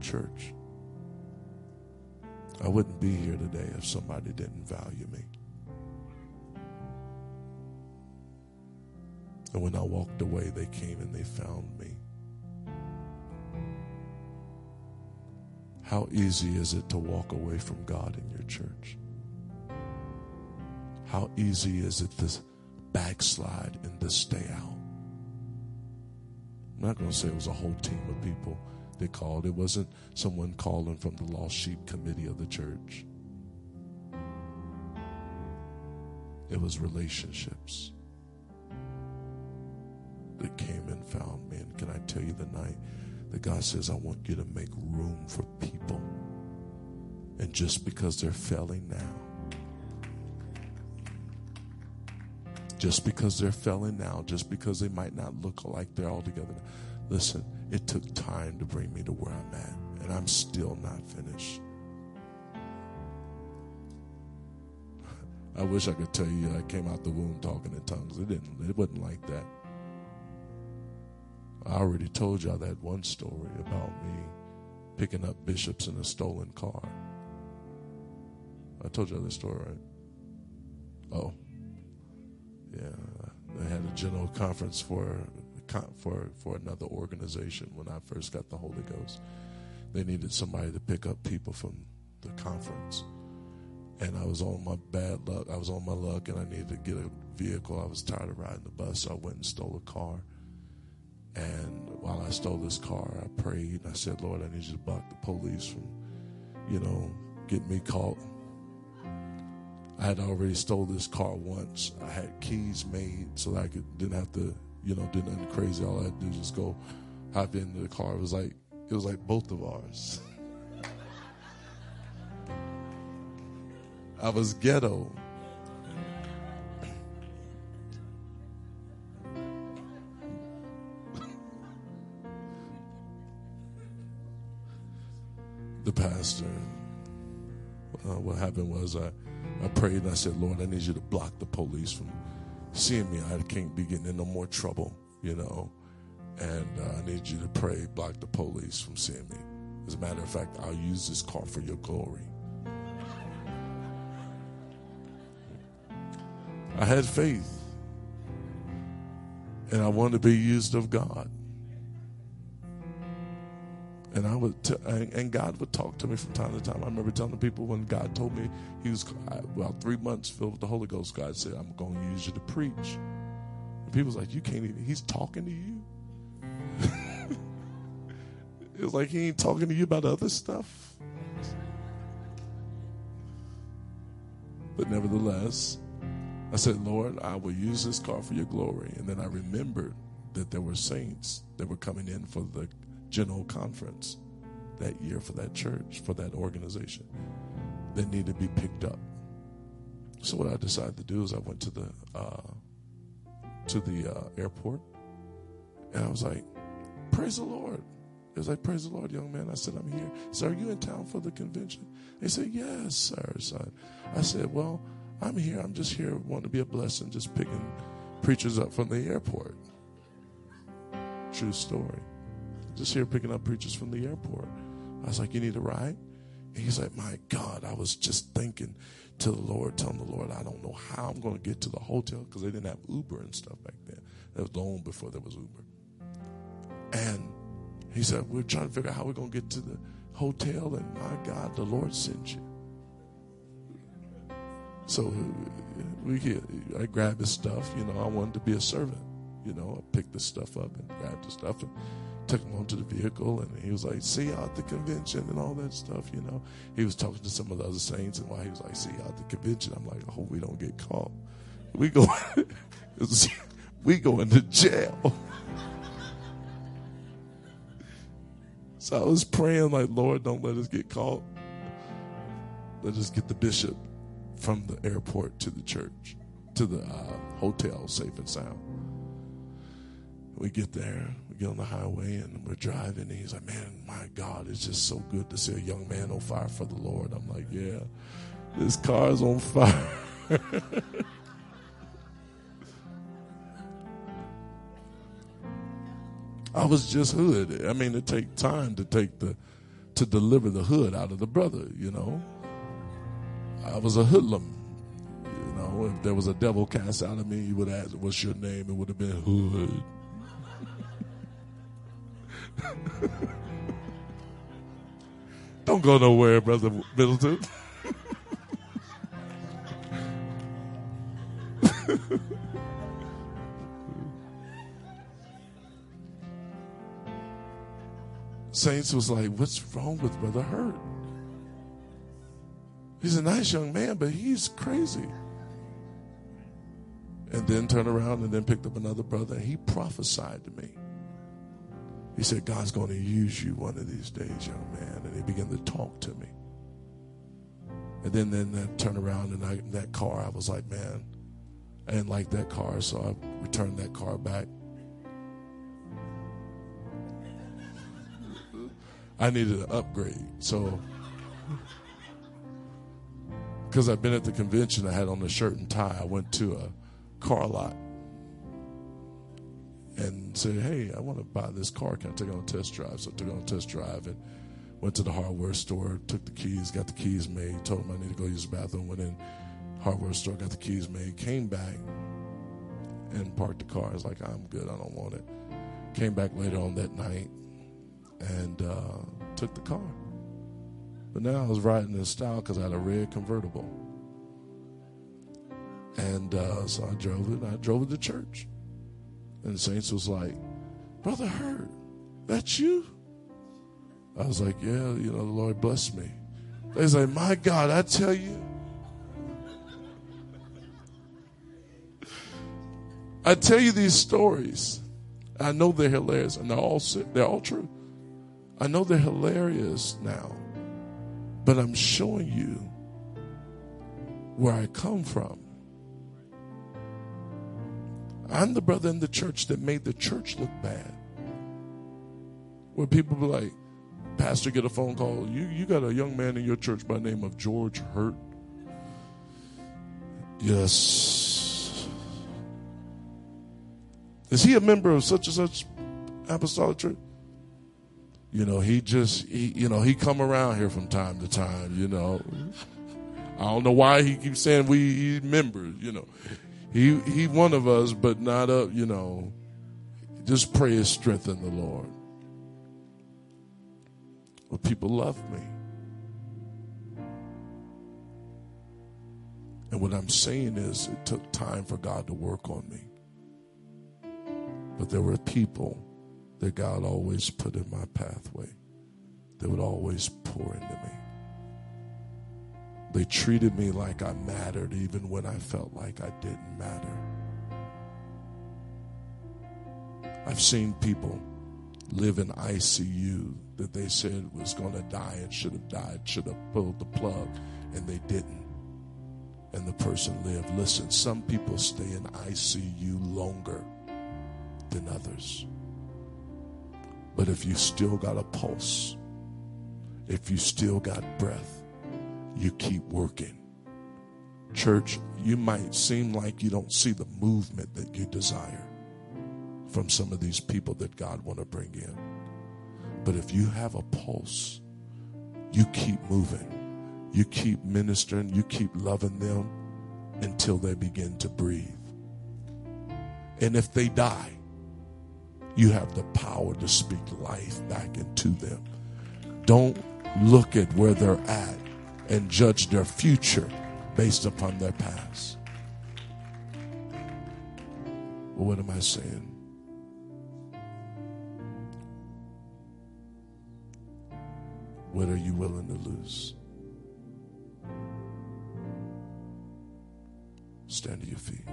Church, I wouldn't be here today if somebody didn't value me. And when I walked away, they came and they found me. How easy is it to walk away from God in your church? How easy is it to backslide and to stay out. I'm not going to say it was a whole team of people they called. It wasn't someone calling from the lost sheep committee of the church. It was relationships that came and found me. And can I tell you the night that God says, I want you to make room for people. And just because they're failing now, just because they're failing now, just because they might not look like they're all together. Listen, it took time to bring me to where I'm at, and I'm still not finished. I wish I could tell you I came out the womb talking in tongues. It didn't. It wasn't like that. I already told y'all that one story about me picking up bishops in a stolen car. I told y'all that story, right? Oh, yeah, they had a general conference for for for another organization when I first got the Holy Ghost. They needed somebody to pick up people from the conference. And I was on my bad luck. I was on my luck and I needed to get a vehicle. I was tired of riding the bus, so I went and stole a car. And while I stole this car, I prayed. and I said, Lord, I need you to block the police from, you know, getting me caught. I had already stole this car once. I had keys made so that I could didn't have to, you know, do nothing crazy. All I had to do was just go hop into the car. It was like it was like both of ours. I was ghetto. the pastor, uh, what happened was I, I prayed and I said, Lord, I need you to block the police from seeing me. I can't be getting in no more trouble, you know. And uh, I need you to pray, block the police from seeing me. As a matter of fact, I'll use this car for your glory. I had faith. And I wanted to be used of God. And I would, t- and God would talk to me from time to time. I remember telling people when God told me He was about three months filled with the Holy Ghost. God said, "I'm going to use you to preach." And people was like, "You can't even." He's talking to you. it's like He ain't talking to you about other stuff. But nevertheless, I said, Lord, I will use this car for your glory. And then I remembered that there were saints that were coming in for the general conference that year for that church, for that organization that needed to be picked up. So what I decided to do is I went to the uh, to the uh, airport and I was like, "Praise the Lord." It was like, "Praise the Lord, young man." I said, "I'm here." He said, "Are you in town for the convention?" They said, "Yes, sir, son." I said, "Well." I'm here. I'm just here, wanting to be a blessing, just picking preachers up from the airport. True story. Just here picking up preachers from the airport. I was like, You need a ride? And he's like, My God, I was just thinking to the Lord, telling the Lord, I don't know how I'm going to get to the hotel because they didn't have Uber and stuff back then. That was long before there was Uber. And he said, We're trying to figure out how we're going to get to the hotel. And my God, the Lord sent you. So uh, we I grabbed his stuff. You know, I wanted to be a servant. You know, I picked the stuff up and grabbed the stuff and took him onto the vehicle. And he was like, "See you at the convention and all that stuff." You know, he was talking to some of the other saints, and while he was like, "See you at the convention," I'm like, "I hope we don't get caught. We go, we go into jail." so I was praying, like, "Lord, don't let us get caught. Let us get the bishop." from the airport to the church, to the uh, hotel, safe and sound. We get there, we get on the highway, and we're driving. And he's like, "Man, my God, it's just so good to see a young man on fire for the Lord." I'm like, "Yeah, this car's on fire." I was just hood. I mean, it take time to take the to deliver the hood out of the brother, you know. I was a hoodlum. You know, if there was a devil cast out of me, he would ask, What's your name? It would have been Hood. Don't go nowhere, Brother Middleton. Saints was like, What's wrong with Brother Hurt? He's a nice young man, but he's crazy. And then turned around and then picked up another brother and he prophesied to me. He said, God's going to use you one of these days, young man. And he began to talk to me. And then, then I turned around and I, in that car, I was like, man, I didn't like that car, so I returned that car back. I needed an upgrade. So because I've been at the convention, I had on a shirt and tie. I went to a car lot and said, Hey, I want to buy this car. Can I take it on a test drive? So I took it on a test drive and went to the hardware store, took the keys, got the keys made, told him I need to go use the bathroom, went in hardware store, got the keys made, came back and parked the car. I was like, I'm good, I don't want it. Came back later on that night and uh, took the car. But now I was riding in style because I had a red convertible. And uh, so I drove it. I drove it to church. And saints was like, Brother Hurt, that's you? I was like, Yeah, you know, the Lord blessed me. They say, My God, I tell you. I tell you these stories. I know they're hilarious, and they're all they're all true. I know they're hilarious now, but I'm showing you where I come from. I'm the brother in the church that made the church look bad. Where people be like, Pastor, get a phone call. You you got a young man in your church by name of George Hurt. Yes. Is he a member of such and such apostolic church? You know, he just he you know, he come around here from time to time, you know. I don't know why he keeps saying we members, you know. He he one of us, but not up, you know. Just pray his strength in the Lord. But people love me. And what I'm saying is, it took time for God to work on me. But there were people that God always put in my pathway that would always pour into me. They treated me like I mattered even when I felt like I didn't matter. I've seen people live in ICU that they said was going to die and should have died, should have pulled the plug, and they didn't. And the person lived. Listen, some people stay in ICU longer than others. But if you still got a pulse, if you still got breath, you keep working. Church, you might seem like you don't see the movement that you desire from some of these people that God want to bring in. But if you have a pulse, you keep moving. You keep ministering, you keep loving them until they begin to breathe. And if they die, you have the power to speak life back into them. Don't look at where they're at and judge their future based upon their past. Well, what am I saying? What are you willing to lose? Stand to your feet.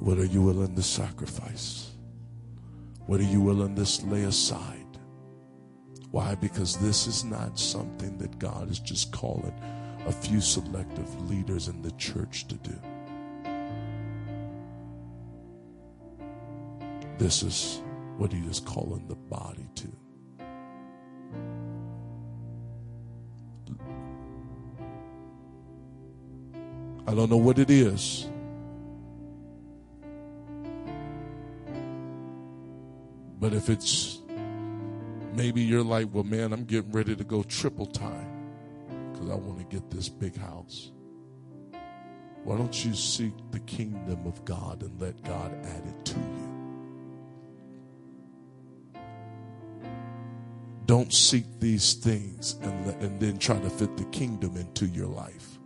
What are you willing to sacrifice? What are you willing to lay aside? Why? Because this is not something that God is just calling a few selective leaders in the church to do. This is what he is calling the body to. I don't know what it is. But if it's maybe you're like, well, man, I'm getting ready to go triple time because I want to get this big house. Why don't you seek the kingdom of God and let God add it to you? Don't seek these things and, and then try to fit the kingdom into your life.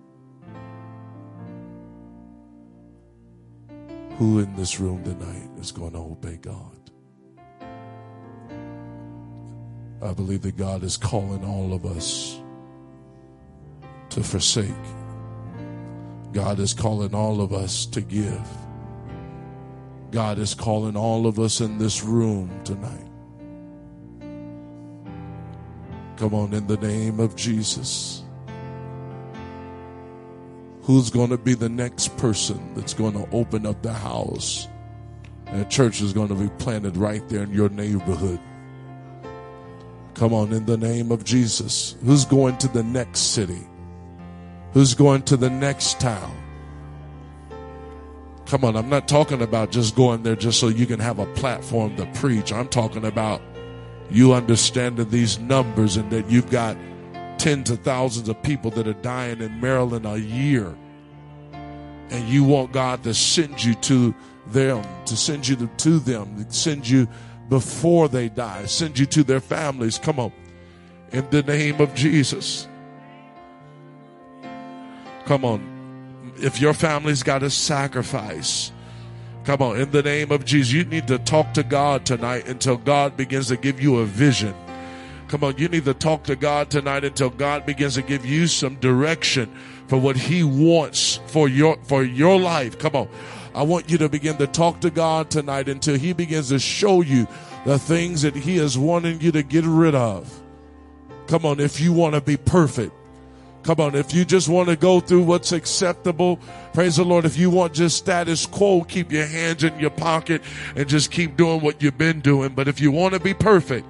Who in this room tonight is going to obey God? I believe that God is calling all of us to forsake. God is calling all of us to give. God is calling all of us in this room tonight Come on, in the name of Jesus. Who's going to be the next person that's going to open up the house? And a church is going to be planted right there in your neighborhood. Come on, in the name of Jesus. Who's going to the next city? Who's going to the next town? Come on, I'm not talking about just going there just so you can have a platform to preach. I'm talking about you understanding these numbers and that you've got tens of thousands of people that are dying in Maryland a year. And you want God to send you to them, to send you to, to them, to send you before they die. Send you to their families. Come on. In the name of Jesus. Come on. If your family's got to sacrifice, come on. In the name of Jesus, you need to talk to God tonight until God begins to give you a vision. Come on, you need to talk to God tonight until God begins to give you some direction for what He wants for your for your life. Come on. I want you to begin to talk to God tonight until He begins to show you the things that He is wanting you to get rid of. Come on, if you want to be perfect. Come on, if you just want to go through what's acceptable, praise the Lord. If you want just status quo, keep your hands in your pocket and just keep doing what you've been doing. But if you want to be perfect,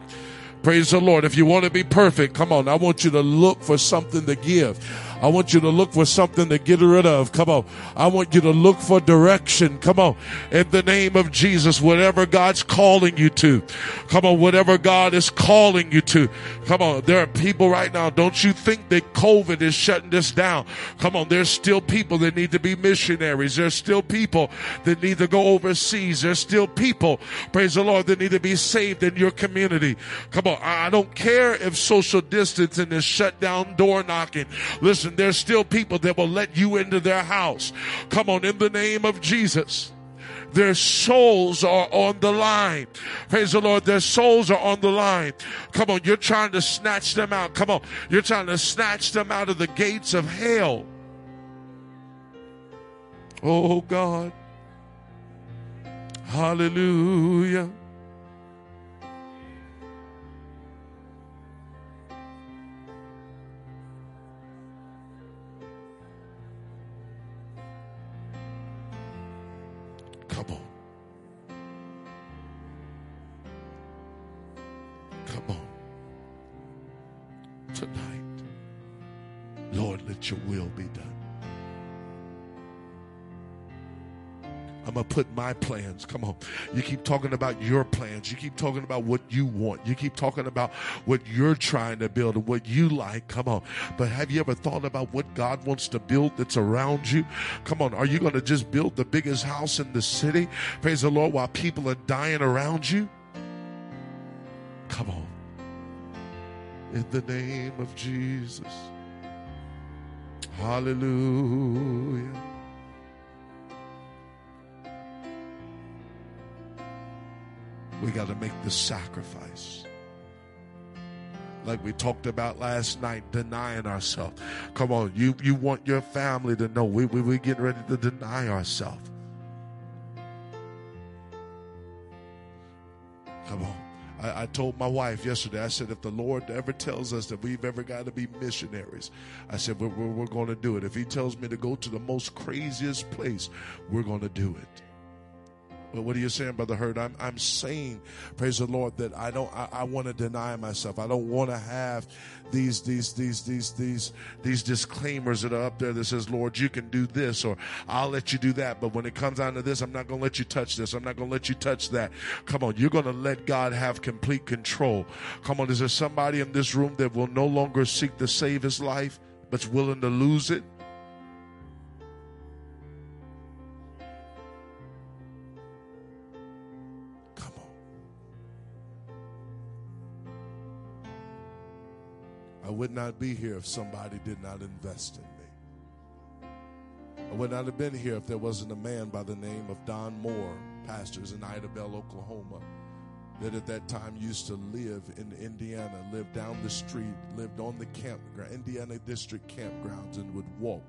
praise the Lord. If you want to be perfect, come on, I want you to look for something to give. I want you to look for something to get rid of. Come on. I want you to look for direction. Come on. In the name of Jesus, whatever God's calling you to. Come on. Whatever God is calling you to. Come on. There are people right now. Don't you think that COVID is shutting this down? Come on. There's still people that need to be missionaries. There's still people that need to go overseas. There's still people, praise the Lord, that need to be saved in your community. Come on. I don't care if social distancing is shut down door knocking. Listen, there's still people that will let you into their house. Come on, in the name of Jesus. Their souls are on the line. Praise the Lord. Their souls are on the line. Come on, you're trying to snatch them out. Come on, you're trying to snatch them out of the gates of hell. Oh God. Hallelujah. Your will be done. I'm going to put my plans. Come on. You keep talking about your plans. You keep talking about what you want. You keep talking about what you're trying to build and what you like. Come on. But have you ever thought about what God wants to build that's around you? Come on. Are you going to just build the biggest house in the city? Praise the Lord while people are dying around you? Come on. In the name of Jesus. Hallelujah. We got to make the sacrifice. Like we talked about last night, denying ourselves. Come on, you, you want your family to know we, we, we're getting ready to deny ourselves. Come on. I, I, told my wife yesterday, I said, if the Lord ever tells us that we've ever got to be missionaries, I said, we're, we're, we're going to do it. If He tells me to go to the most craziest place, we're going to do it. But what are you saying, Brother Hurt? I'm, I'm saying, praise the Lord, that I don't, I, I want to deny myself. I don't want to have these, these, these, these, these, these disclaimers that are up there that says, Lord, you can do this or I'll let you do that. But when it comes down to this, I'm not going to let you touch this. I'm not going to let you touch that. Come on. You're going to let God have complete control. Come on. Is there somebody in this room that will no longer seek to save his life, but's willing to lose it? I would not be here if somebody did not invest in me. I would not have been here if there wasn't a man by the name of Don Moore, pastors in Idabel, Oklahoma, that at that time used to live in Indiana, lived down the street, lived on the campground, Indiana District campgrounds, and would walk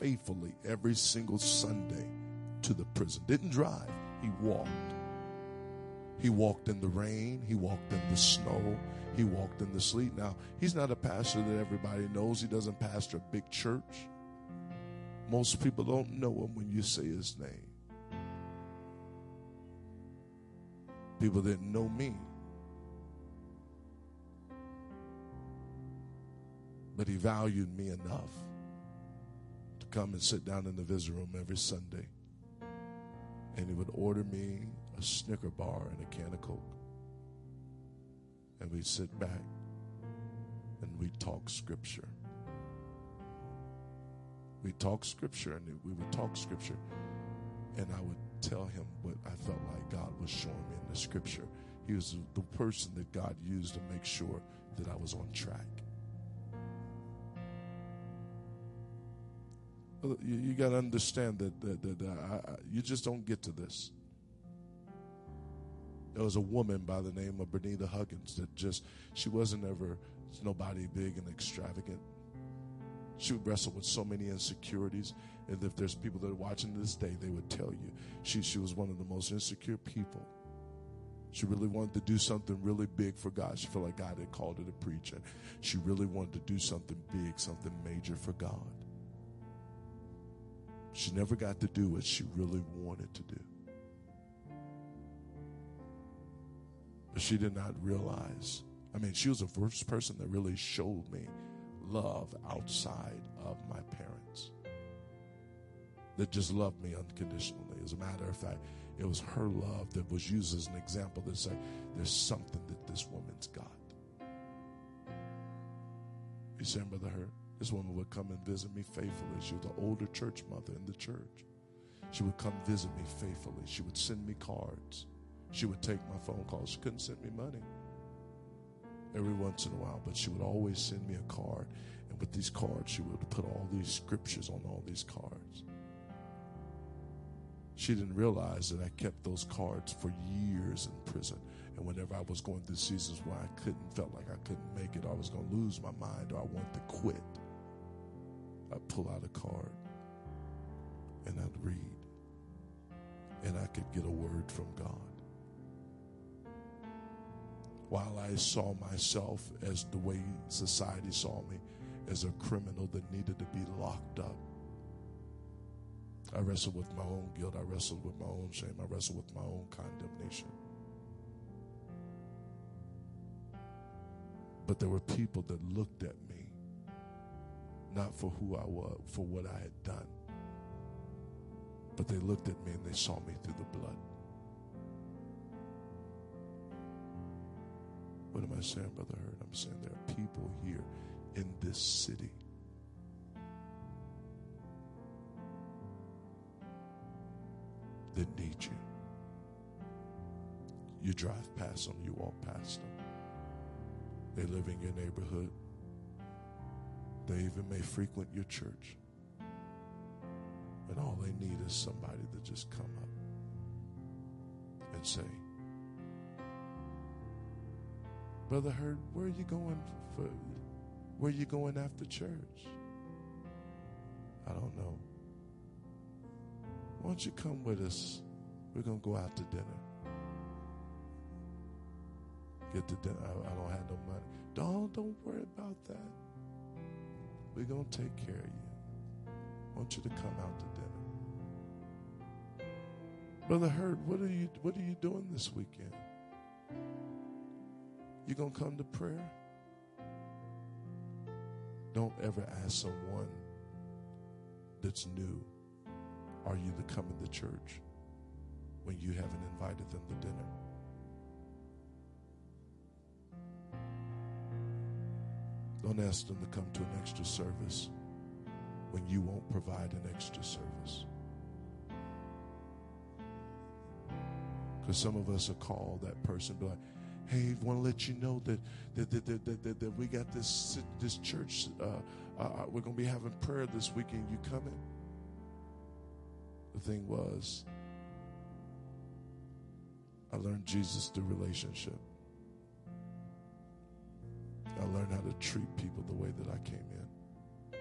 faithfully every single Sunday to the prison. Didn't drive, he walked. He walked in the rain, he walked in the snow, he walked in the sleet. Now, he's not a pastor that everybody knows. He doesn't pastor a big church. Most people don't know him when you say his name. People didn't know me. But he valued me enough to come and sit down in the visit room every Sunday. And he would order me a Snicker bar and a can of Coke and we'd sit back and we'd talk scripture. We'd talk scripture and we would talk scripture, and I would tell him what I felt like God was showing me in the scripture. He was the person that God used to make sure that I was on track. You, you got to understand that, that, that, that I, I, you just don't get to this. There was a woman by the name of Bernita Huggins that just, she wasn't ever nobody big and extravagant. She would wrestle with so many insecurities. And if there's people that are watching this day, they would tell you she, she was one of the most insecure people. She really wanted to do something really big for God. She felt like God had called her to preach. And she really wanted to do something big, something major for God. She never got to do what she really wanted to do. But she did not realize. I mean, she was the first person that really showed me love outside of my parents. That just loved me unconditionally. As a matter of fact, it was her love that was used as an example to say, there's something that this woman's got. You saying, Brother Hurt? This woman would come and visit me faithfully. She was the older church mother in the church. She would come visit me faithfully. She would send me cards. She would take my phone calls. She couldn't send me money every once in a while, but she would always send me a card. And with these cards, she would put all these scriptures on all these cards. She didn't realize that I kept those cards for years in prison. And whenever I was going through seasons where I couldn't, felt like I couldn't make it, I was going to lose my mind or I wanted to quit, I'd pull out a card and I'd read. And I could get a word from God while I saw myself as the way society saw me, as a criminal that needed to be locked up. I wrestled with my own guilt. I wrestled with my own shame. I wrestled with my own condemnation. But there were people that looked at me not for who I was, for what I had done, but they looked at me and they saw me through the blood. What am I saying, Brother Hurt? I'm saying there are people here in this city that need you. You drive past them, you walk past them. They live in your neighborhood. They even may frequent your church. And all they need is somebody to just come up and say, Brother Hurt, where are you going for where are you going after church? I don't know. Why don't you come with us? We're gonna go out to dinner. Get to dinner. I, I don't have no money. Don't don't worry about that. We're gonna take care of you. I want you to come out to dinner. Brother Hurt, what are you what are you doing this weekend? You gonna come to prayer? Don't ever ask someone that's new, are you to come in the church when you haven't invited them to dinner? Don't ask them to come to an extra service when you won't provide an extra service. Because some of us are called that person, be like, hey, want to let you know that that, that, that, that, that we got this this church. Uh, uh, we're going to be having prayer this weekend. You coming? The thing was, I learned Jesus through relationship. I learned how to treat people the way that I came in.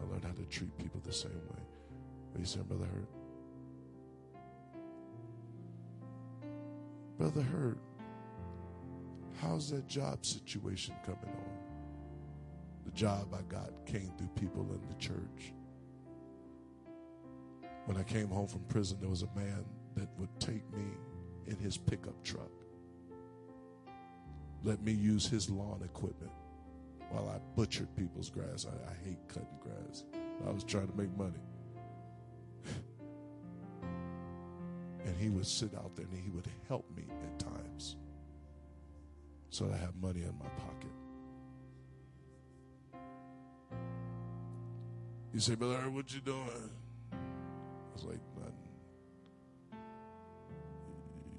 I learned how to treat people the same way. What you saying, Brother Hurt? Brother Hurt, how's that job situation coming on? The job I got came through people in the church. When I came home from prison, there was a man that would take me in his pickup truck, let me use his lawn equipment while I butchered people's grass. I, I hate cutting grass. I was trying to make money. And he would sit out there and he would help me at times so I have money in my pocket. You say, Brother, what you doing? I was like, nothing.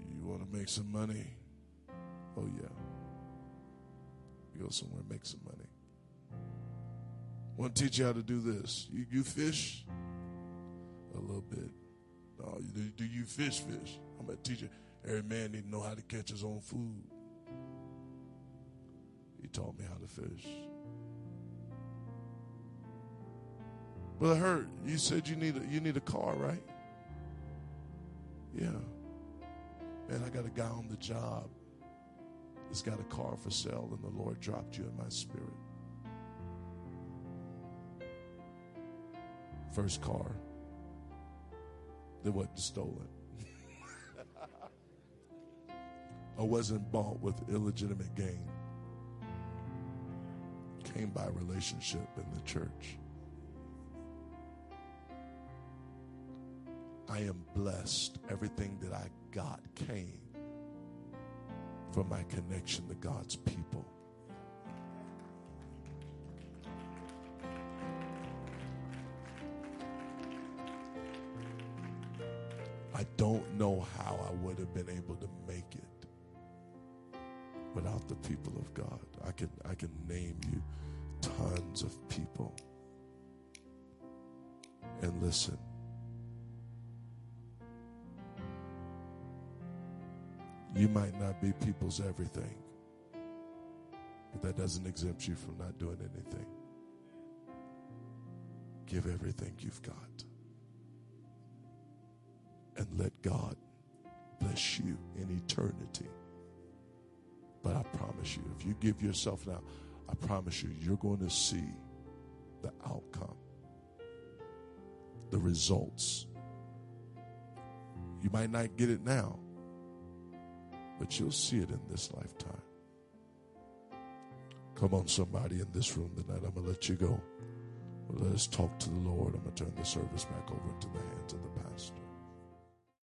You want to make some money? Oh, yeah. You go somewhere and make some money. Want to teach you how to do this. You, you fish? A little bit. No, do, do you fish, fish? I'm going to teach you. Every man need to know how to catch his own food. He taught me how to fish. But I heard you said you need a, you need a car, right? Yeah. Man, I got a guy on the job. He's got a car for sale, and the Lord dropped you in my spirit. First car. That wasn't stolen. or wasn't bought with illegitimate gain. Came by relationship in the church. I am blessed. Everything that I got came from my connection to God's people. Don't know how I would have been able to make it without the people of God. I can I can name you tons of people. And listen, You might not be people's everything, but that doesn't exempt you from not doing anything. Give everything you've got and let God bless you in eternity. But I promise you, if you give yourself now, I promise you, you're going to see the outcome, the results. You might not get it now, but you'll see it in this lifetime. Come on, somebody in this room tonight. I'm going to let you go. Well, let us talk to the Lord. I'm going to turn the service back over into the hands of the pastor.